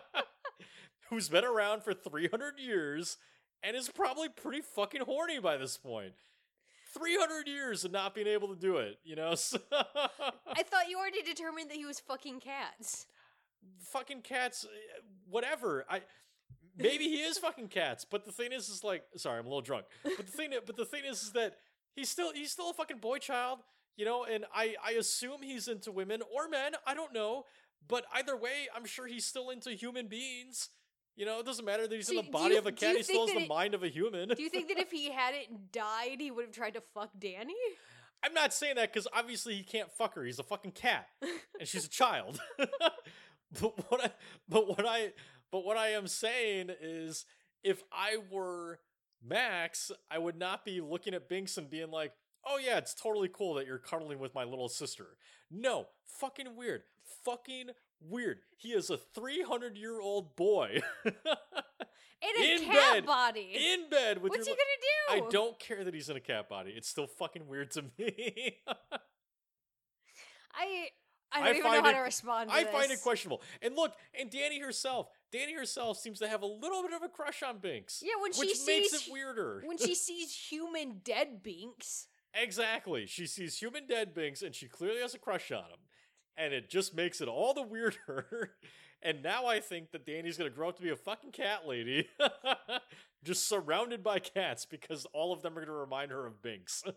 who's been around for 300 years and is probably pretty fucking horny by this point. 300 years of not being able to do it, you know? So I thought you already determined that he was fucking cats. fucking cats, eh, whatever. I maybe he is fucking cats, but the thing is, is like, sorry, I'm a little drunk. But the thing, but the thing is, is that he's still he's still a fucking boy child, you know. And I I assume he's into women or men. I don't know, but either way, I'm sure he's still into human beings. You know, it doesn't matter that he's So in the body you- of a cat. He still has the it- mind of a human. Do you think that if he hadn't died, he would have tried to fuck Danny? I'm not saying that because obviously he can't fuck her. He's a fucking cat, and she's a child. but what I, but what I, but what I am saying is, if I were Max, I would not be looking at Binx and being like, "Oh yeah, it's totally cool that you're cuddling with my little sister." No, fucking weird, fucking weird. He is a 300 year old boy In a In cat bed. body. in bed with What's he gonna do? I don't care that he's in a cat body. It's still fucking weird to me. I I I don't even know how it- to respond. To I find it questionable. And look, and Danny herself, Danny herself seems to have a little bit of a crush on Binx. Yeah, when which she makes it weirder. when she sees human dead Binx. exactly. She sees human dead Binx and she clearly has a crush on him. And it just makes it all the weirder. and now I think that Danny's gonna grow up to be a fucking cat lady. just surrounded by cats because all of them are gonna remind her of Binx.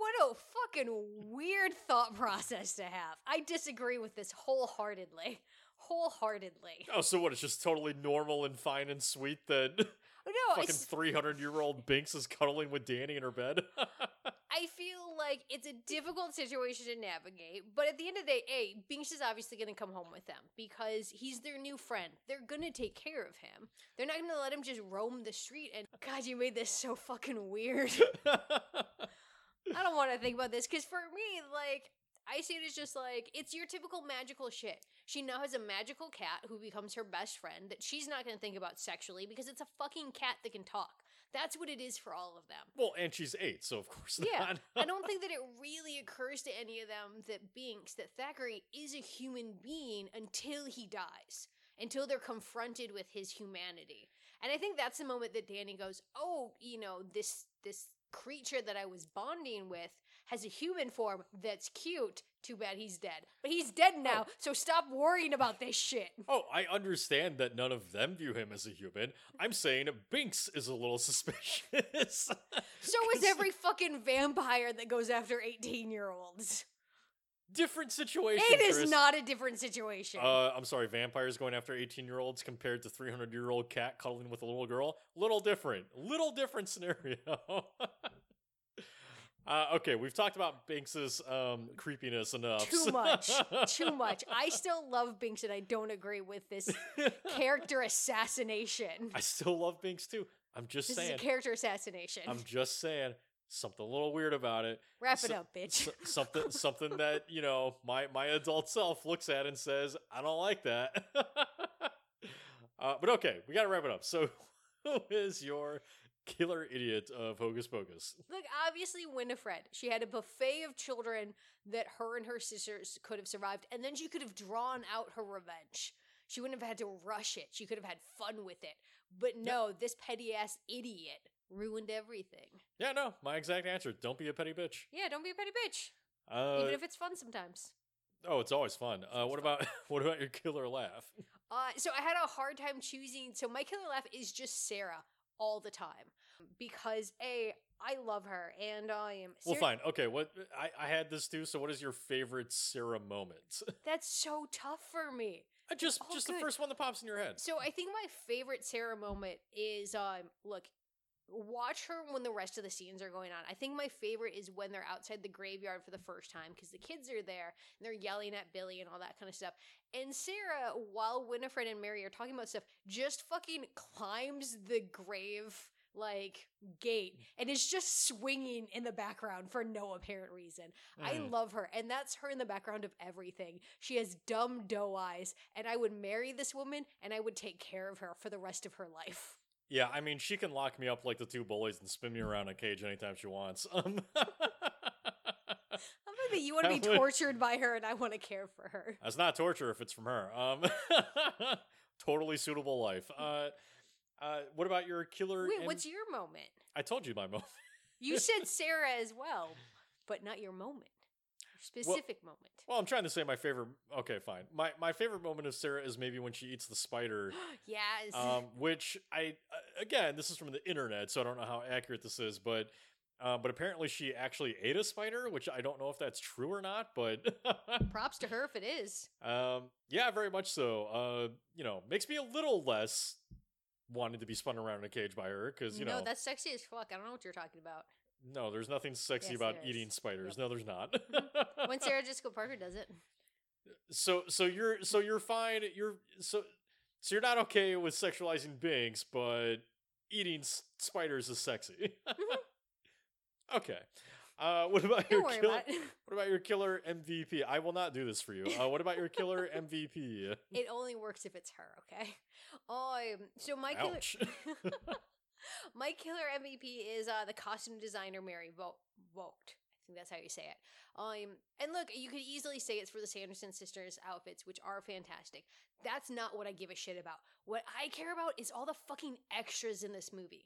What a fucking weird thought process to have. I disagree with this wholeheartedly. Wholeheartedly. oh, so what? It's just totally normal and fine and sweet that No, fucking 300 year old Binx is cuddling with Danny in her bed. I feel like it's a difficult situation to navigate, but at the end of the day, A, Binx is obviously going to come home with them because he's their new friend. They're going to take care of him. They're not going to let him just roam the street and, God, you made this so fucking weird. I don't want to think about this because for me, like, I see it as just like it's your typical magical shit. She now has a magical cat who becomes her best friend that she's not going to think about sexually because it's a fucking cat that can talk. That's what it is for all of them. well, and she's eight, so of course Yeah. I don't think that it really occurs to any of them that Binx, that Thackery is a human being until he dies, until they're confronted with his humanity. And I think that's the moment that Danny goes, "Oh, you know, this this creature that I was bonding with has a human form that's cute. Too bad he's dead. But he's dead now, so stop worrying about this shit." Oh, I understand that none of them view him as a human. I'm saying Binx is a little suspicious. So is every fucking vampire that goes after 18-year-olds. different situation. It is Chris. not a different situation. Uh, I'm sorry, vampires going after 18 year olds compared to 300 year old cat cuddling with a little girl. Little different. Little different scenario. uh, okay, we've talked about Binx's um, creepiness enough. too much too much i still love binx and i don't agree with this character assassination I still love Binx too. I'm just this saying. is a character assassination I'm just saying something a little weird about it. wrap it so- up bitch S- something something that you know my my adult self looks at and says I don't like that. uh, but okay, we gotta wrap it up. So, who is your killer idiot of Hocus Pocus? look obviously winifred she had a buffet of children that her and her sisters could have survived and then she could have drawn out her revenge she wouldn't have had to rush it she could have had fun with it but no this petty ass idiot ruined everything Yeah, no, my exact answer. Don't be a petty bitch. yeah don't be a petty bitch Uh, even if it's fun sometimes oh, it's always fun. Uh, what about what about your killer laugh? Uh, so I had a hard time choosing. So my killer laugh is just Sarah all the time because a I love her and I am. Well, fine. Okay, what I, I had this too. So, what is your favorite Sarah moment? That's so tough for me. Uh, just Oh, just the first one that pops in your head. So I think my favorite Sarah moment is um look. Watch her when the rest of the scenes are going on. I think my favorite is when they're outside the graveyard for the first time because the kids are there and they're yelling at Billy and all that kind of stuff. And Sarah, while Winifred and Mary are talking about stuff, just fucking climbs the grave like gate and is just swinging in the background for no apparent reason. I Mhm. love her, and that's her in the background of everything. She has dumb doe eyes, and I would marry this woman and I would take care of her for the rest of her life. Yeah, I mean, she can lock me up like the two bullies and spin me around a cage anytime she wants. Um, I'm like you want to be would- tortured by her and I want to care for her. that's not torture if it's from her. Um, totally suitable life. Uh, uh, what about your killer? Wait, and- what's your moment? I told you my moment. You said Sarah as well, but not your moment. Specific moment. Well, I'm trying to say my favorite. Okay, fine. My my favorite moment of Sarah is maybe when she eats the spider. yes. um, which I again, this is from the internet, so I don't know how accurate this is, but uh, but apparently she actually ate a spider, which I don't know if that's true or not, but Props to her if it is. um, yeah, very much so. Uh, you know, makes me a little less wanting to be spun around in a cage by her because you no, know that's sexy as fuck. I don't know what you're talking about. No, there's nothing sexy Yes, about there is. eating spiders. No, there's not. When Sarah Jessica Parker does it, so so you're so you're fine. You're so so you're not okay with sexualizing Binx, but eating s- spiders is sexy. okay. Uh, what about Mm-hmm. don't your worry killer? about it. What about your killer MVP? I will not do this for you. Uh, what about your killer MVP? It only works if it's her, okay? Um, so my killer, Ouch. my killer MVP is uh the costume designer Mary Vo- Vogt. I think that's how you say it. Um, and look, you could easily say it's for the Sanderson sisters outfits, which are fantastic. That's not what I give a shit about. What I care about is all the fucking extras in this movie.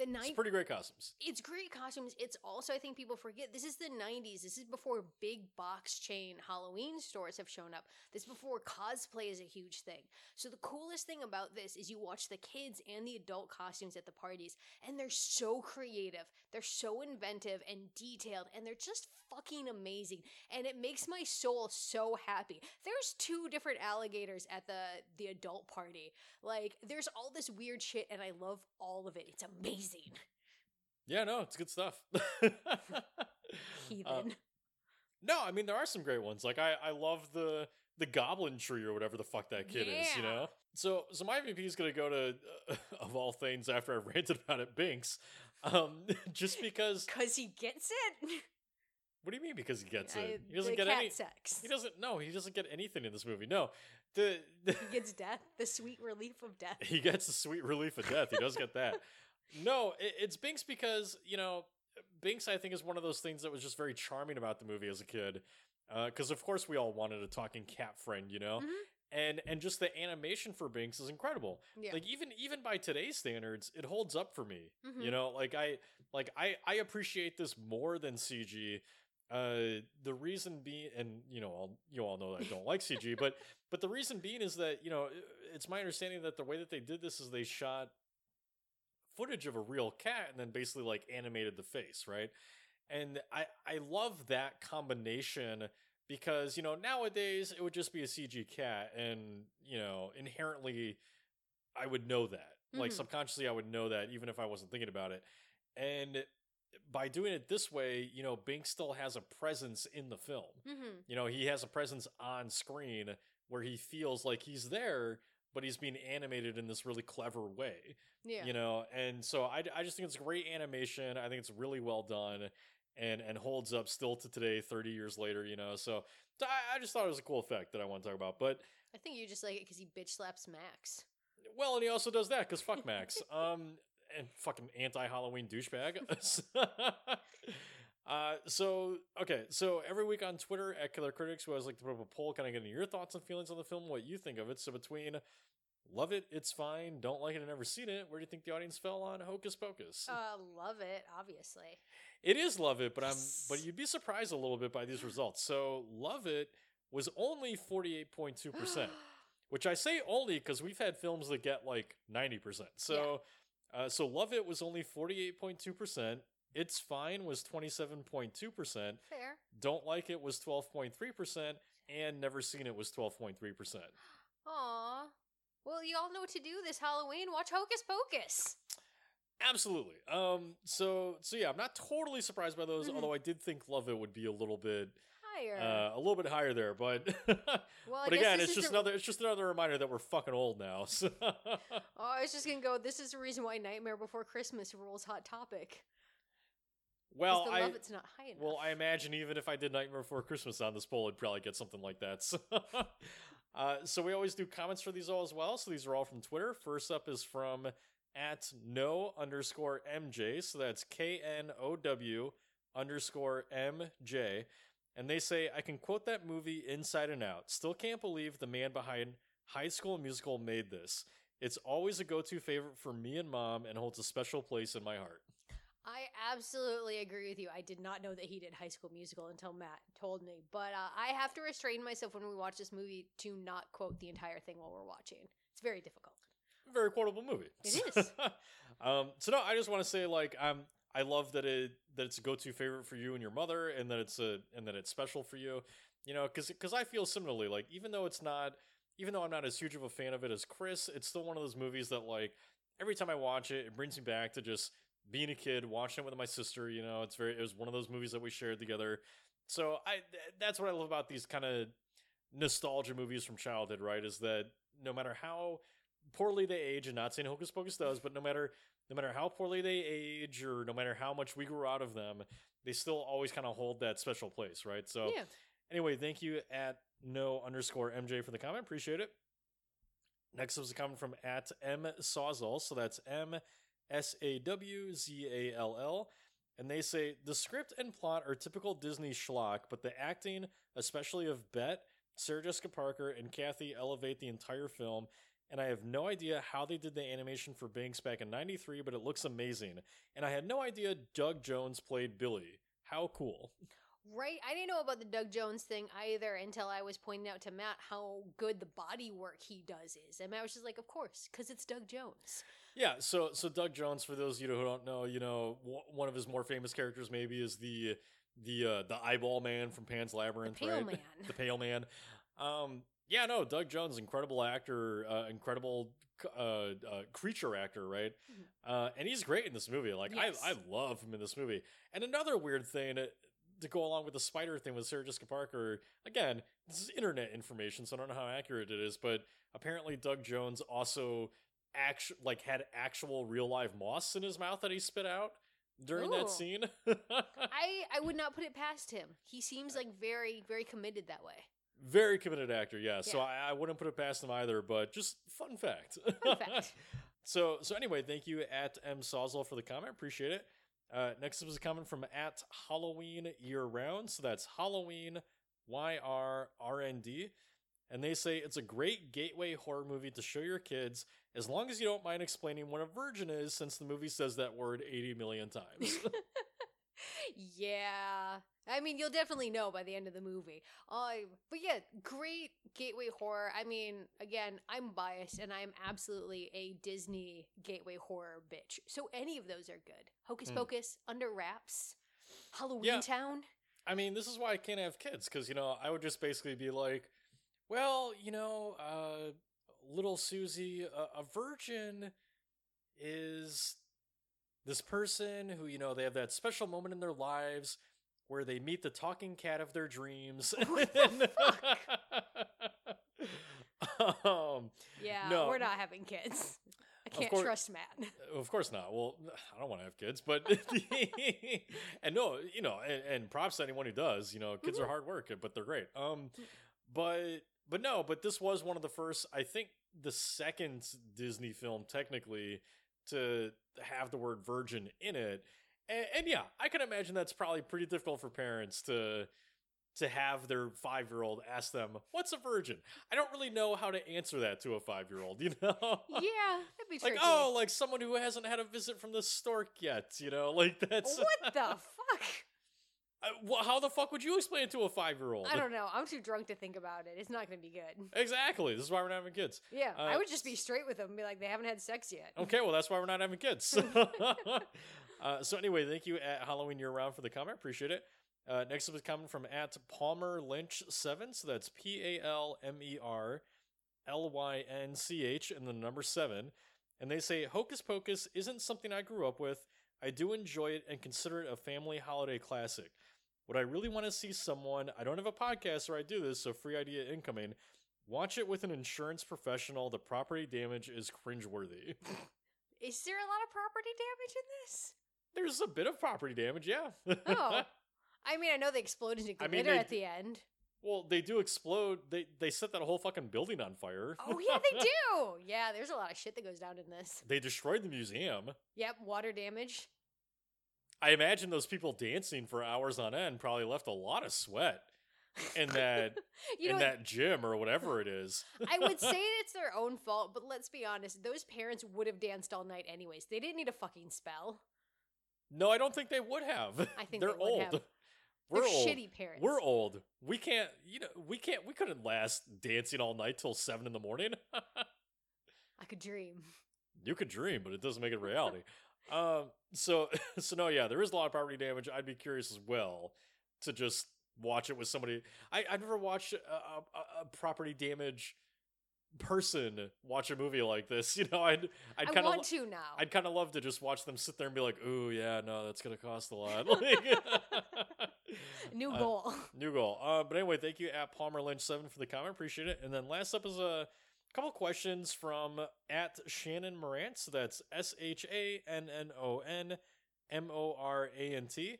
The it's pretty great costumes. it's great costumes. It's also, I think people forget, this is the 90s. This is before big box chain Halloween stores have shown up. This is before cosplay is a huge thing. So, the coolest thing about this is you watch the kids and the adult costumes at the parties, and they're so creative. They're so inventive and detailed, and they're just fucking amazing. And it makes my soul so happy. There's two different alligators at the, the adult party. Like, there's all this weird shit, and I love all of it. It's amazing. Yeah, no, it's good stuff. Heathen. Uh, no, I mean there are some great ones. Like I, I love the the Goblin Tree or whatever the fuck that kid is. You know. So, so my MVP is gonna go to, uh, of all things, after I ranted about it, Binx, um, just because. Cause he gets it. What do you mean? Because he gets I- it? He doesn't get cat any. sex. He doesn't. No, he doesn't get anything in this movie. No, the, the He gets death. The sweet relief of death. he gets the sweet relief of death. He does get that. No, it, it's Binx because you know Binx. I think is one of those things that was just very charming about the movie as a kid. Because of course we all wanted a talking cat friend, you know, Mhm. and and just the animation for Binx is incredible. Yeah. Like even even by today's standards, it holds up for me. You Mhm. know, like I like I I appreciate this more than CG. Uh, the reason being, and you know, all you all know that I don't like CG, but but the reason being is that you know it's my understanding that the way that they did this is they shot footage of a real cat and then basically like animated the face, right? And I I love that combination because you know nowadays it would just be a CG cat and you know inherently I would know that. Like Mhm. subconsciously I would know that even if I wasn't thinking about it. And by doing it this way, you know, Binx still has a presence in the film. Mm-hmm. You know, he has a presence on screen where he feels like he's there, but he's being animated in this really clever way. Yeah. You know, and so I, I just think it's great animation. I think it's really well done and and holds up still to today, 30 years later, you know. So I, I just thought it was a cool effect that I want to talk about. But I think you just like it because he bitch slaps Max. well, and he also does that because fuck Max. um, and fucking anti Halloween douchebag. uh, so okay, so every week on Twitter at Killer Critics, we always like to put up a poll, kind of getting your thoughts and feelings on the film, what you think of it. So between love it, it's fine, don't like it, and never seen it, where do you think the audience fell on Hocus Pocus? Uh, love it, obviously. It is love it, but I'm but you'd be surprised a little bit by these results. So love it was only forty eight point two percent, which I say only because we've had films that get like ninety percent. So uh, so love it was only forty eight point two percent. It's fine was twenty seven point two percent. Fair. Don't like it was twelve point three percent, and never seen it was twelve point three percent. Aw. Well, you all know what to do this Halloween. Watch Hocus Pocus. Absolutely. Um. So so yeah, I'm not totally surprised by those. Mhm. Although I did think love it would be a little bit Higher. uh, a little bit higher there, but well, but again, it's just the- another it's just another reminder that we're fucking old now. So Oh, I was just gonna go. This is the reason why Nightmare Before Christmas rules hot Topic. well, the I love it's not high enough. well I imagine even if I did Nightmare Before Christmas on this poll, I'd probably get something like that. So, uh, so we always do comments for these all as well. So these are all from Twitter. First up is from at no underscore mj. So that's K N O W underscore M J. And they say, I can quote that movie inside and out. Still can't believe the man behind High School Musical made this. It's always a go to favorite for me and mom and holds a special place in my heart. I absolutely agree with you. I did not know that he did High School Musical until Matt told me. But uh, I have to restrain myself when we watch this movie to not quote the entire thing while we're watching. It's very difficult. Very quotable movie. It is. um, so no, I just want to say like um, I love that it that it's a go to favorite for you and your mother, and that it's a and that it's special for you. You know, because because I feel similarly. Like even though it's not even though I'm not as huge of a fan of it as Chris, it's still one of those movies that like every time I watch it, it brings me back to just being a kid, watching it with my sister. You know, it's very it was one of those movies that we shared together. So I th- that's what I love about these kind of nostalgia movies from childhood. Right, is that no matter how poorly they age, and not saying Hocus Pocus does, but no matter no matter how poorly they age, or no matter how much we grew out of them, they still always kind of hold that special place. Right. So yeah. Anyway, thank you at no underscore MJ for the comment. Appreciate it. Next up is a comment from at M Sawzall. So that's M S A W Z A L L. And they say the script and plot are typical Disney schlock, but the acting, especially of Bette, Sarah Jessica Parker, and Kathy, elevate the entire film. And I have no idea how they did the animation for Binx back in 93, but it looks amazing. And I had no idea Doug Jones played Billy. How cool. Right. I didn't know about the Doug Jones thing either until I was pointing out to Matt how good the body work he does is. And Matt was just like, of course, because it's Doug Jones. Yeah, so so Doug Jones, for those of you who don't know, you know w- one of his more famous characters maybe is the the uh, the eyeball man from Pan's Labyrinth, Pale right? Man. the Pale Man. Um, yeah, no, Doug Jones, incredible actor, uh, incredible uh, uh, creature actor, right? Mhm. Uh, and he's great in this movie. Like Yes. I I love him in this movie. And another weird thing. uh, To go along with the spider thing with Sarah Jessica Parker, again, this is internet information, so I don't know how accurate it is, but apparently Doug Jones also actu- like had actual real live moss in his mouth that he spit out during Ooh. that scene. I, I would not put it past him. He seems like very, very committed that way. Very committed actor, yeah. So I, I wouldn't put it past him either, but just fun fact. Fun fact. so so anyway, thank you at M Sawzall for the comment. Appreciate it. Uh, next was a comment from at Halloween Year Round. So that's Halloween Y R R N D. And they say it's a great gateway horror movie to show your kids, as long as you don't mind explaining what a virgin is, since the movie says that word 80 million times. yeah. I mean, you'll definitely know by the end of the movie. Uh, but yeah, great gateway horror. I mean, again, I'm biased and I'm absolutely a Disney gateway horror bitch. So any of those are good. Hocus Hmm. Pocus, Under Wraps, Halloween Yeah. Town. I mean, this is why I can't have kids because you know I would just basically be like, well, you know, uh, little Susie, a, a virgin is this person who you know they have that special moment in their lives where they meet the talking cat of their dreams. What the um, Yeah, No. we're not having kids. I can't course- trust Matt. of course not. Well, I don't want to have kids, but and no, you know, and, and props to anyone who does. You know, kids are hard work, but they're great. Um, but but no, but this was one of the first. I think the second Disney film technically to have the word virgin in it, and, and yeah, I can imagine that's probably pretty difficult for parents to to have their five year old ask them, "What's a virgin?" I don't really know how to answer that to a five year old. You know? yeah, that'd be like tricky. oh like someone who hasn't had a visit from the stork yet you know like that's what the fuck? Uh, well, how the fuck would you explain it to a five-year-old I don't know. I'm too drunk to think about it. It's not going to be good. exactly this is why we're not having kids Yeah, Uh, I would just be straight with them and be like, they haven't had sex yet. okay well that's why we're not having kids uh, so anyway thank you at halloween year round for the comment. Appreciate it. Uh, next up is coming from at palmer lynch 7 so that's p-a-l-m-e-r l-y-n-c-h and the number 7 and they say hocus pocus isn't something i grew up with. I do enjoy it and consider it a family holiday classic. Would i really want to see someone? I don't have a podcast where i do this so free idea incoming. Watch it with an insurance professional. The property damage is cringeworthy. Is there a lot of property damage in this? There's a bit of property damage yeah Oh. I mean, I know they explode into I glitter mean, they at the end. well they do explode they they set that whole fucking building on fire Oh, yeah, they do. Yeah, there's a lot of shit that goes down in this. they destroyed the museum Yep, water damage. I imagine those people dancing for hours on end probably left a lot of sweat in that know, in what? that gym or whatever it is. I would say it's their own fault, but let's be honest. Those parents would have danced all night anyways. They didn't need a fucking spell. No, I don't think they would have. I think they're they old. have. We're They're old. shitty parents. We're old. We can't. You know, we can't. We couldn't last dancing all night till seven in the morning. I could dream. you could dream, but it doesn't make it reality. um. So so no, yeah, there is a lot of property damage. I'd be curious as well to just watch it with somebody. I I've never watched a, a- a property damage person watch a movie like this. You know, I'd I'd kind of want to now. I'd kind of love to just watch them sit there and be like, "Ooh, yeah, no, that's gonna cost a lot." New uh, goal. New goal. Uh, but anyway, thank you at Palmer Lynch Seven for the comment. Appreciate it. And then last up is a couple questions from at Shannon Morant. So that's S H A N N O N M O R A N T.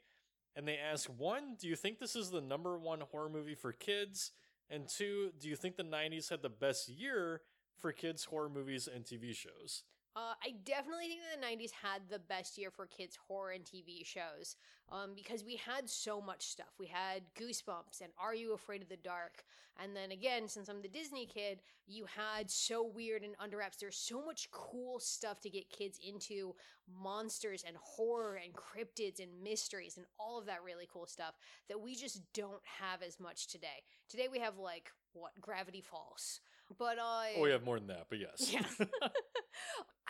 And they ask one, do you think this is the number one horror movie for kids? And two, do you think the '90s had the best year for kids horror movies and TV shows? Uh, I definitely think that the 90s had the best year for kids' horror and TV shows um, because we had so much stuff. We had Goosebumps and Are You Afraid of the Dark? And then again, since I'm the Disney kid, you had So Weird and Under Wraps. There's so much cool stuff to get kids into monsters and horror and cryptids and mysteries and all of that really cool stuff that we just don't have as much today. Today we have like, what, Gravity Falls. But uh, Oh, we have more than that, but yes. Yeah.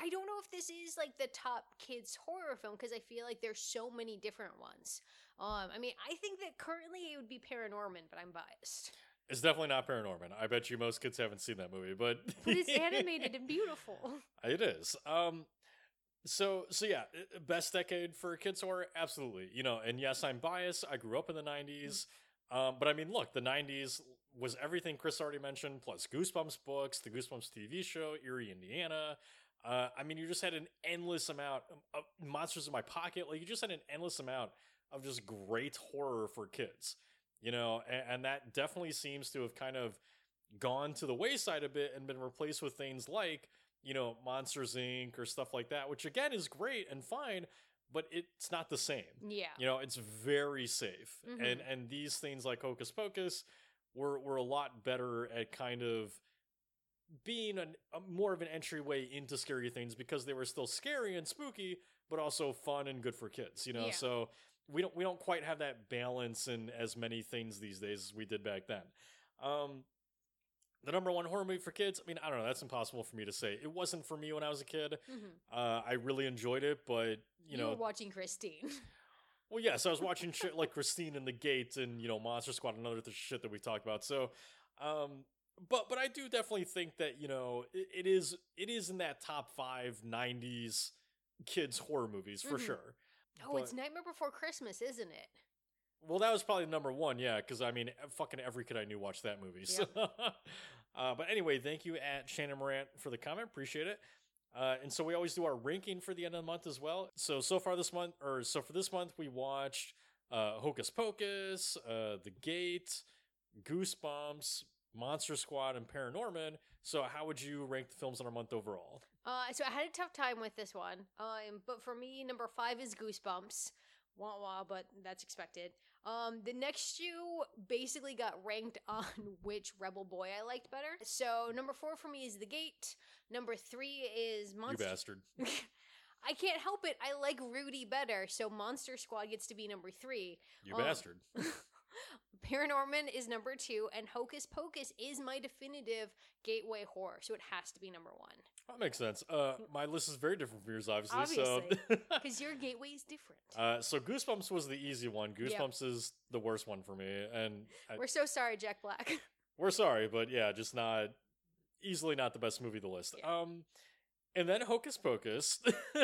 I don't know if this is like the top kids horror film because I feel like there's so many different ones. Um, I mean, I think that currently it would be Paranorman, but I'm biased. It's definitely not Paranorman. I bet you most kids haven't seen that movie, but But it's animated and beautiful. It is. Um so so yeah, best decade for kids horror absolutely. You know, and yes, I'm biased. I grew up in the 90s. Um but I mean, look, the 90s was everything Chris already mentioned plus Goosebumps books, the Goosebumps TV show, Eerie, Indiana. Uh, I mean, you just had an endless amount of monsters in my pocket. Like you just had an endless amount of just great horror for kids, you know, and, and that definitely seems to have kind of gone to the wayside a bit and been replaced with things like, you know, Monsters Inc. or stuff like that, which again is great and fine, but it's not the same. Yeah. You know, it's very safe. Mhm. And and these things like Hocus Pocus were were a lot better at kind of being an, a more of an entryway into scary things because they were still scary and spooky, but also fun and good for kids. You know, Yeah. so we don't we don't quite have that balance in as many things these days as we did back then. Um, the number one horror movie for kids. I mean, I don't know. That's impossible for me to say. It wasn't for me when I was a kid. Mhm. Uh, I really enjoyed it, but you, You, know, were watching Christine. well, yes, I was watching shit like Christine and the Gate and you know Monster Squad and other th- shit that we talked about. So, um, but but I do definitely think that you know it, it is it is in that top five '90s kids horror movies for Mhm. sure. oh, it's Nightmare Before Christmas, isn't it? well, that was probably number one, yeah, because I mean, fucking every kid I knew watched that movie. So, uh, but anyway, thank you at Shannon Morant for the comment. Appreciate it. Uh, and so we always do our ranking for the end of the month as well. So so far this month, or so for this month, we watched uh, Hocus Pocus, uh, The Gate, Goosebumps, Monster Squad, and Paranorman. So how would you rank the films on our month overall? Uh, so I had a tough time with this one. Um, but for me, number five is Goosebumps. Wah wah, but that's expected. Um, the next two basically got ranked on which Rebel Boy I liked better. So number four for me is The Gate. Number three is Monster. You bastard. I can't help it. I like Rudy better, so Monster Squad gets to be number three. You Oh. bastard. Paranorman is number two, and Hocus Pocus is my definitive gateway horror, so it has to be number one. That makes sense. Uh, my list is very different from yours, obviously. Obviously. So. Because your gateway is different. Uh, so Goosebumps was the easy one. Yep. Goosebumps is the worst one for me, and I, We're so sorry, Jack Black. we're sorry, but yeah, just not easily not the best movie of the list. Yeah. Um, and then Hocus Pocus,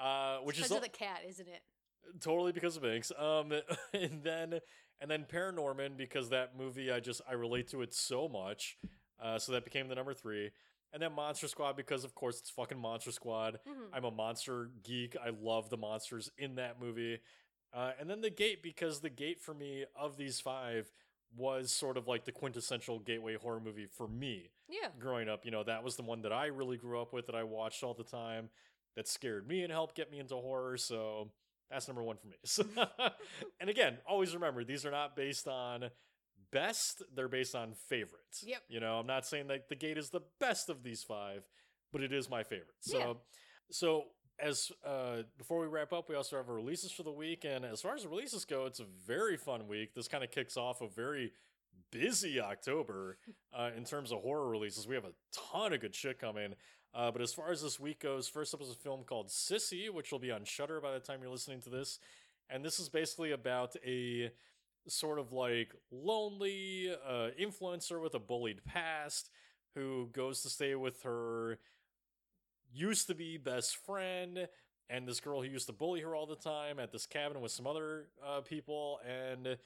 uh, which is because of the cat, isn't it? totally because of Binx. Um, and then and then Paranorman because that movie I just I relate to it so much. Uh, so that became the number three. And then Monster Squad because of course it's fucking Monster Squad. Mhm. I'm a monster geek. I love the monsters in that movie. Uh, and then the gate because the gate for me of these five was sort of like the quintessential gateway horror movie for me Yeah. growing up. You know, that was the one that I really grew up with that I watched all the time that scared me and helped get me into horror. So that's number one for me. So, and again, always remember these are not based on best, they're based on favorites. Yep. You know, I'm not saying that the gate is the best of these five, but it is my favorite. So Yeah. so as uh before we wrap up, we also have our releases for the week. And as far as the releases go, it's a very fun week. This kind of kicks off a very busy October uh, in terms of horror releases. We have a ton of good shit coming. Uh, but as far as this week goes, first up is a film called Sissy, which will be on Shudder by the time you're listening to this. And this is basically about a sort of like lonely uh, influencer with a bullied past who goes to stay with her used to be best friend and this girl who used to bully her all the time at this cabin with some other uh, people and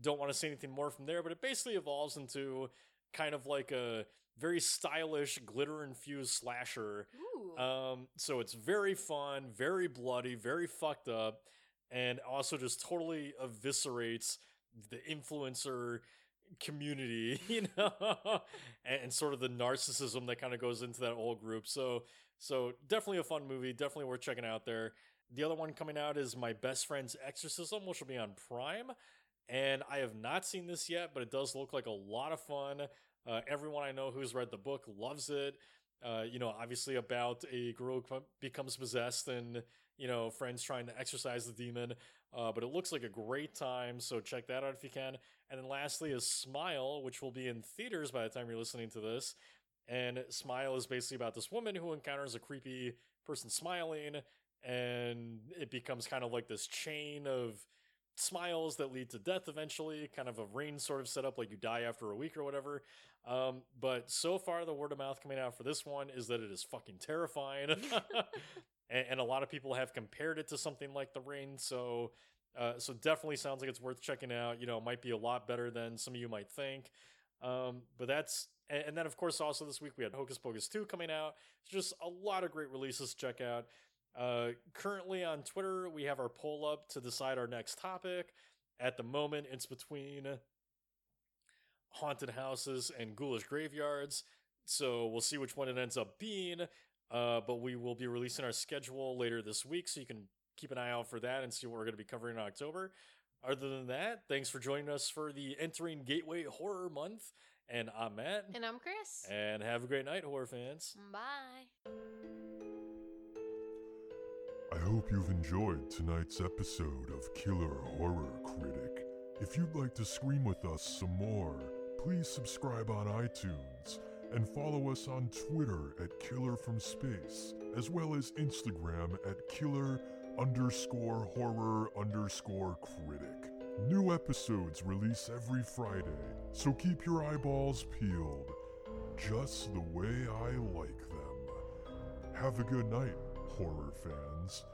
don't want to see anything more from there but it basically evolves into kind of like a very stylish glitter infused slasher Ooh. um, so it's very fun, very bloody, very fucked up, and also just totally eviscerates the influencer community, you know, and, and sort of the narcissism that kind of goes into that whole group. So, so definitely a fun movie, definitely worth checking out there. The other one coming out is My Best Friend's Exorcism, which will be on Prime. And I have not seen this yet, but it does look like a lot of fun. Uh, everyone I know who's read the book loves it. Uh, you know, obviously about a girl becomes possessed and, you know, friends trying to exorcise the demon. Uh, but it looks like a great time, so check that out if you can. And then lastly is Smile, which will be in theaters by the time you're listening to this. And Smile is basically about this woman who encounters a creepy person smiling, and it becomes kind of like this chain of smiles that lead to death eventually, kind of a Ring sort of setup, like you die after a week or whatever. Um, but so far, the word of mouth coming out for this one is that it is fucking terrifying. and, and a lot of people have compared it to something like The Ring, so. Uh, so definitely sounds like it's worth checking out. You know, it might be a lot better than some of you might think. Um, but that's and, and then of course also this week we had Hocus Pocus 2 coming out. It's just a lot of great releases to check out. Uh, currently on Twitter, we have our poll up to decide our next topic. At the moment, it's between haunted houses and ghoulish graveyards. So we'll see which one it ends up being. Uh, but we will be releasing our schedule later this week, so you can keep an eye out for that and see what we're going to be covering in October. Other than that, thanks for joining us for the Entering Gateway Horror Month. And I'm Matt. and I'm Chris. And have a great night, horror fans. Bye. I hope you've enjoyed tonight's episode of Killer Horror Critic. If you'd like to scream with us some more, please subscribe on iTunes and follow us on Twitter at Killer from Space, as well as Instagram at Killer underscore horror underscore critic. New episodes release every Friday, so keep your eyeballs peeled, just the way I like them. Have a good night, horror fans.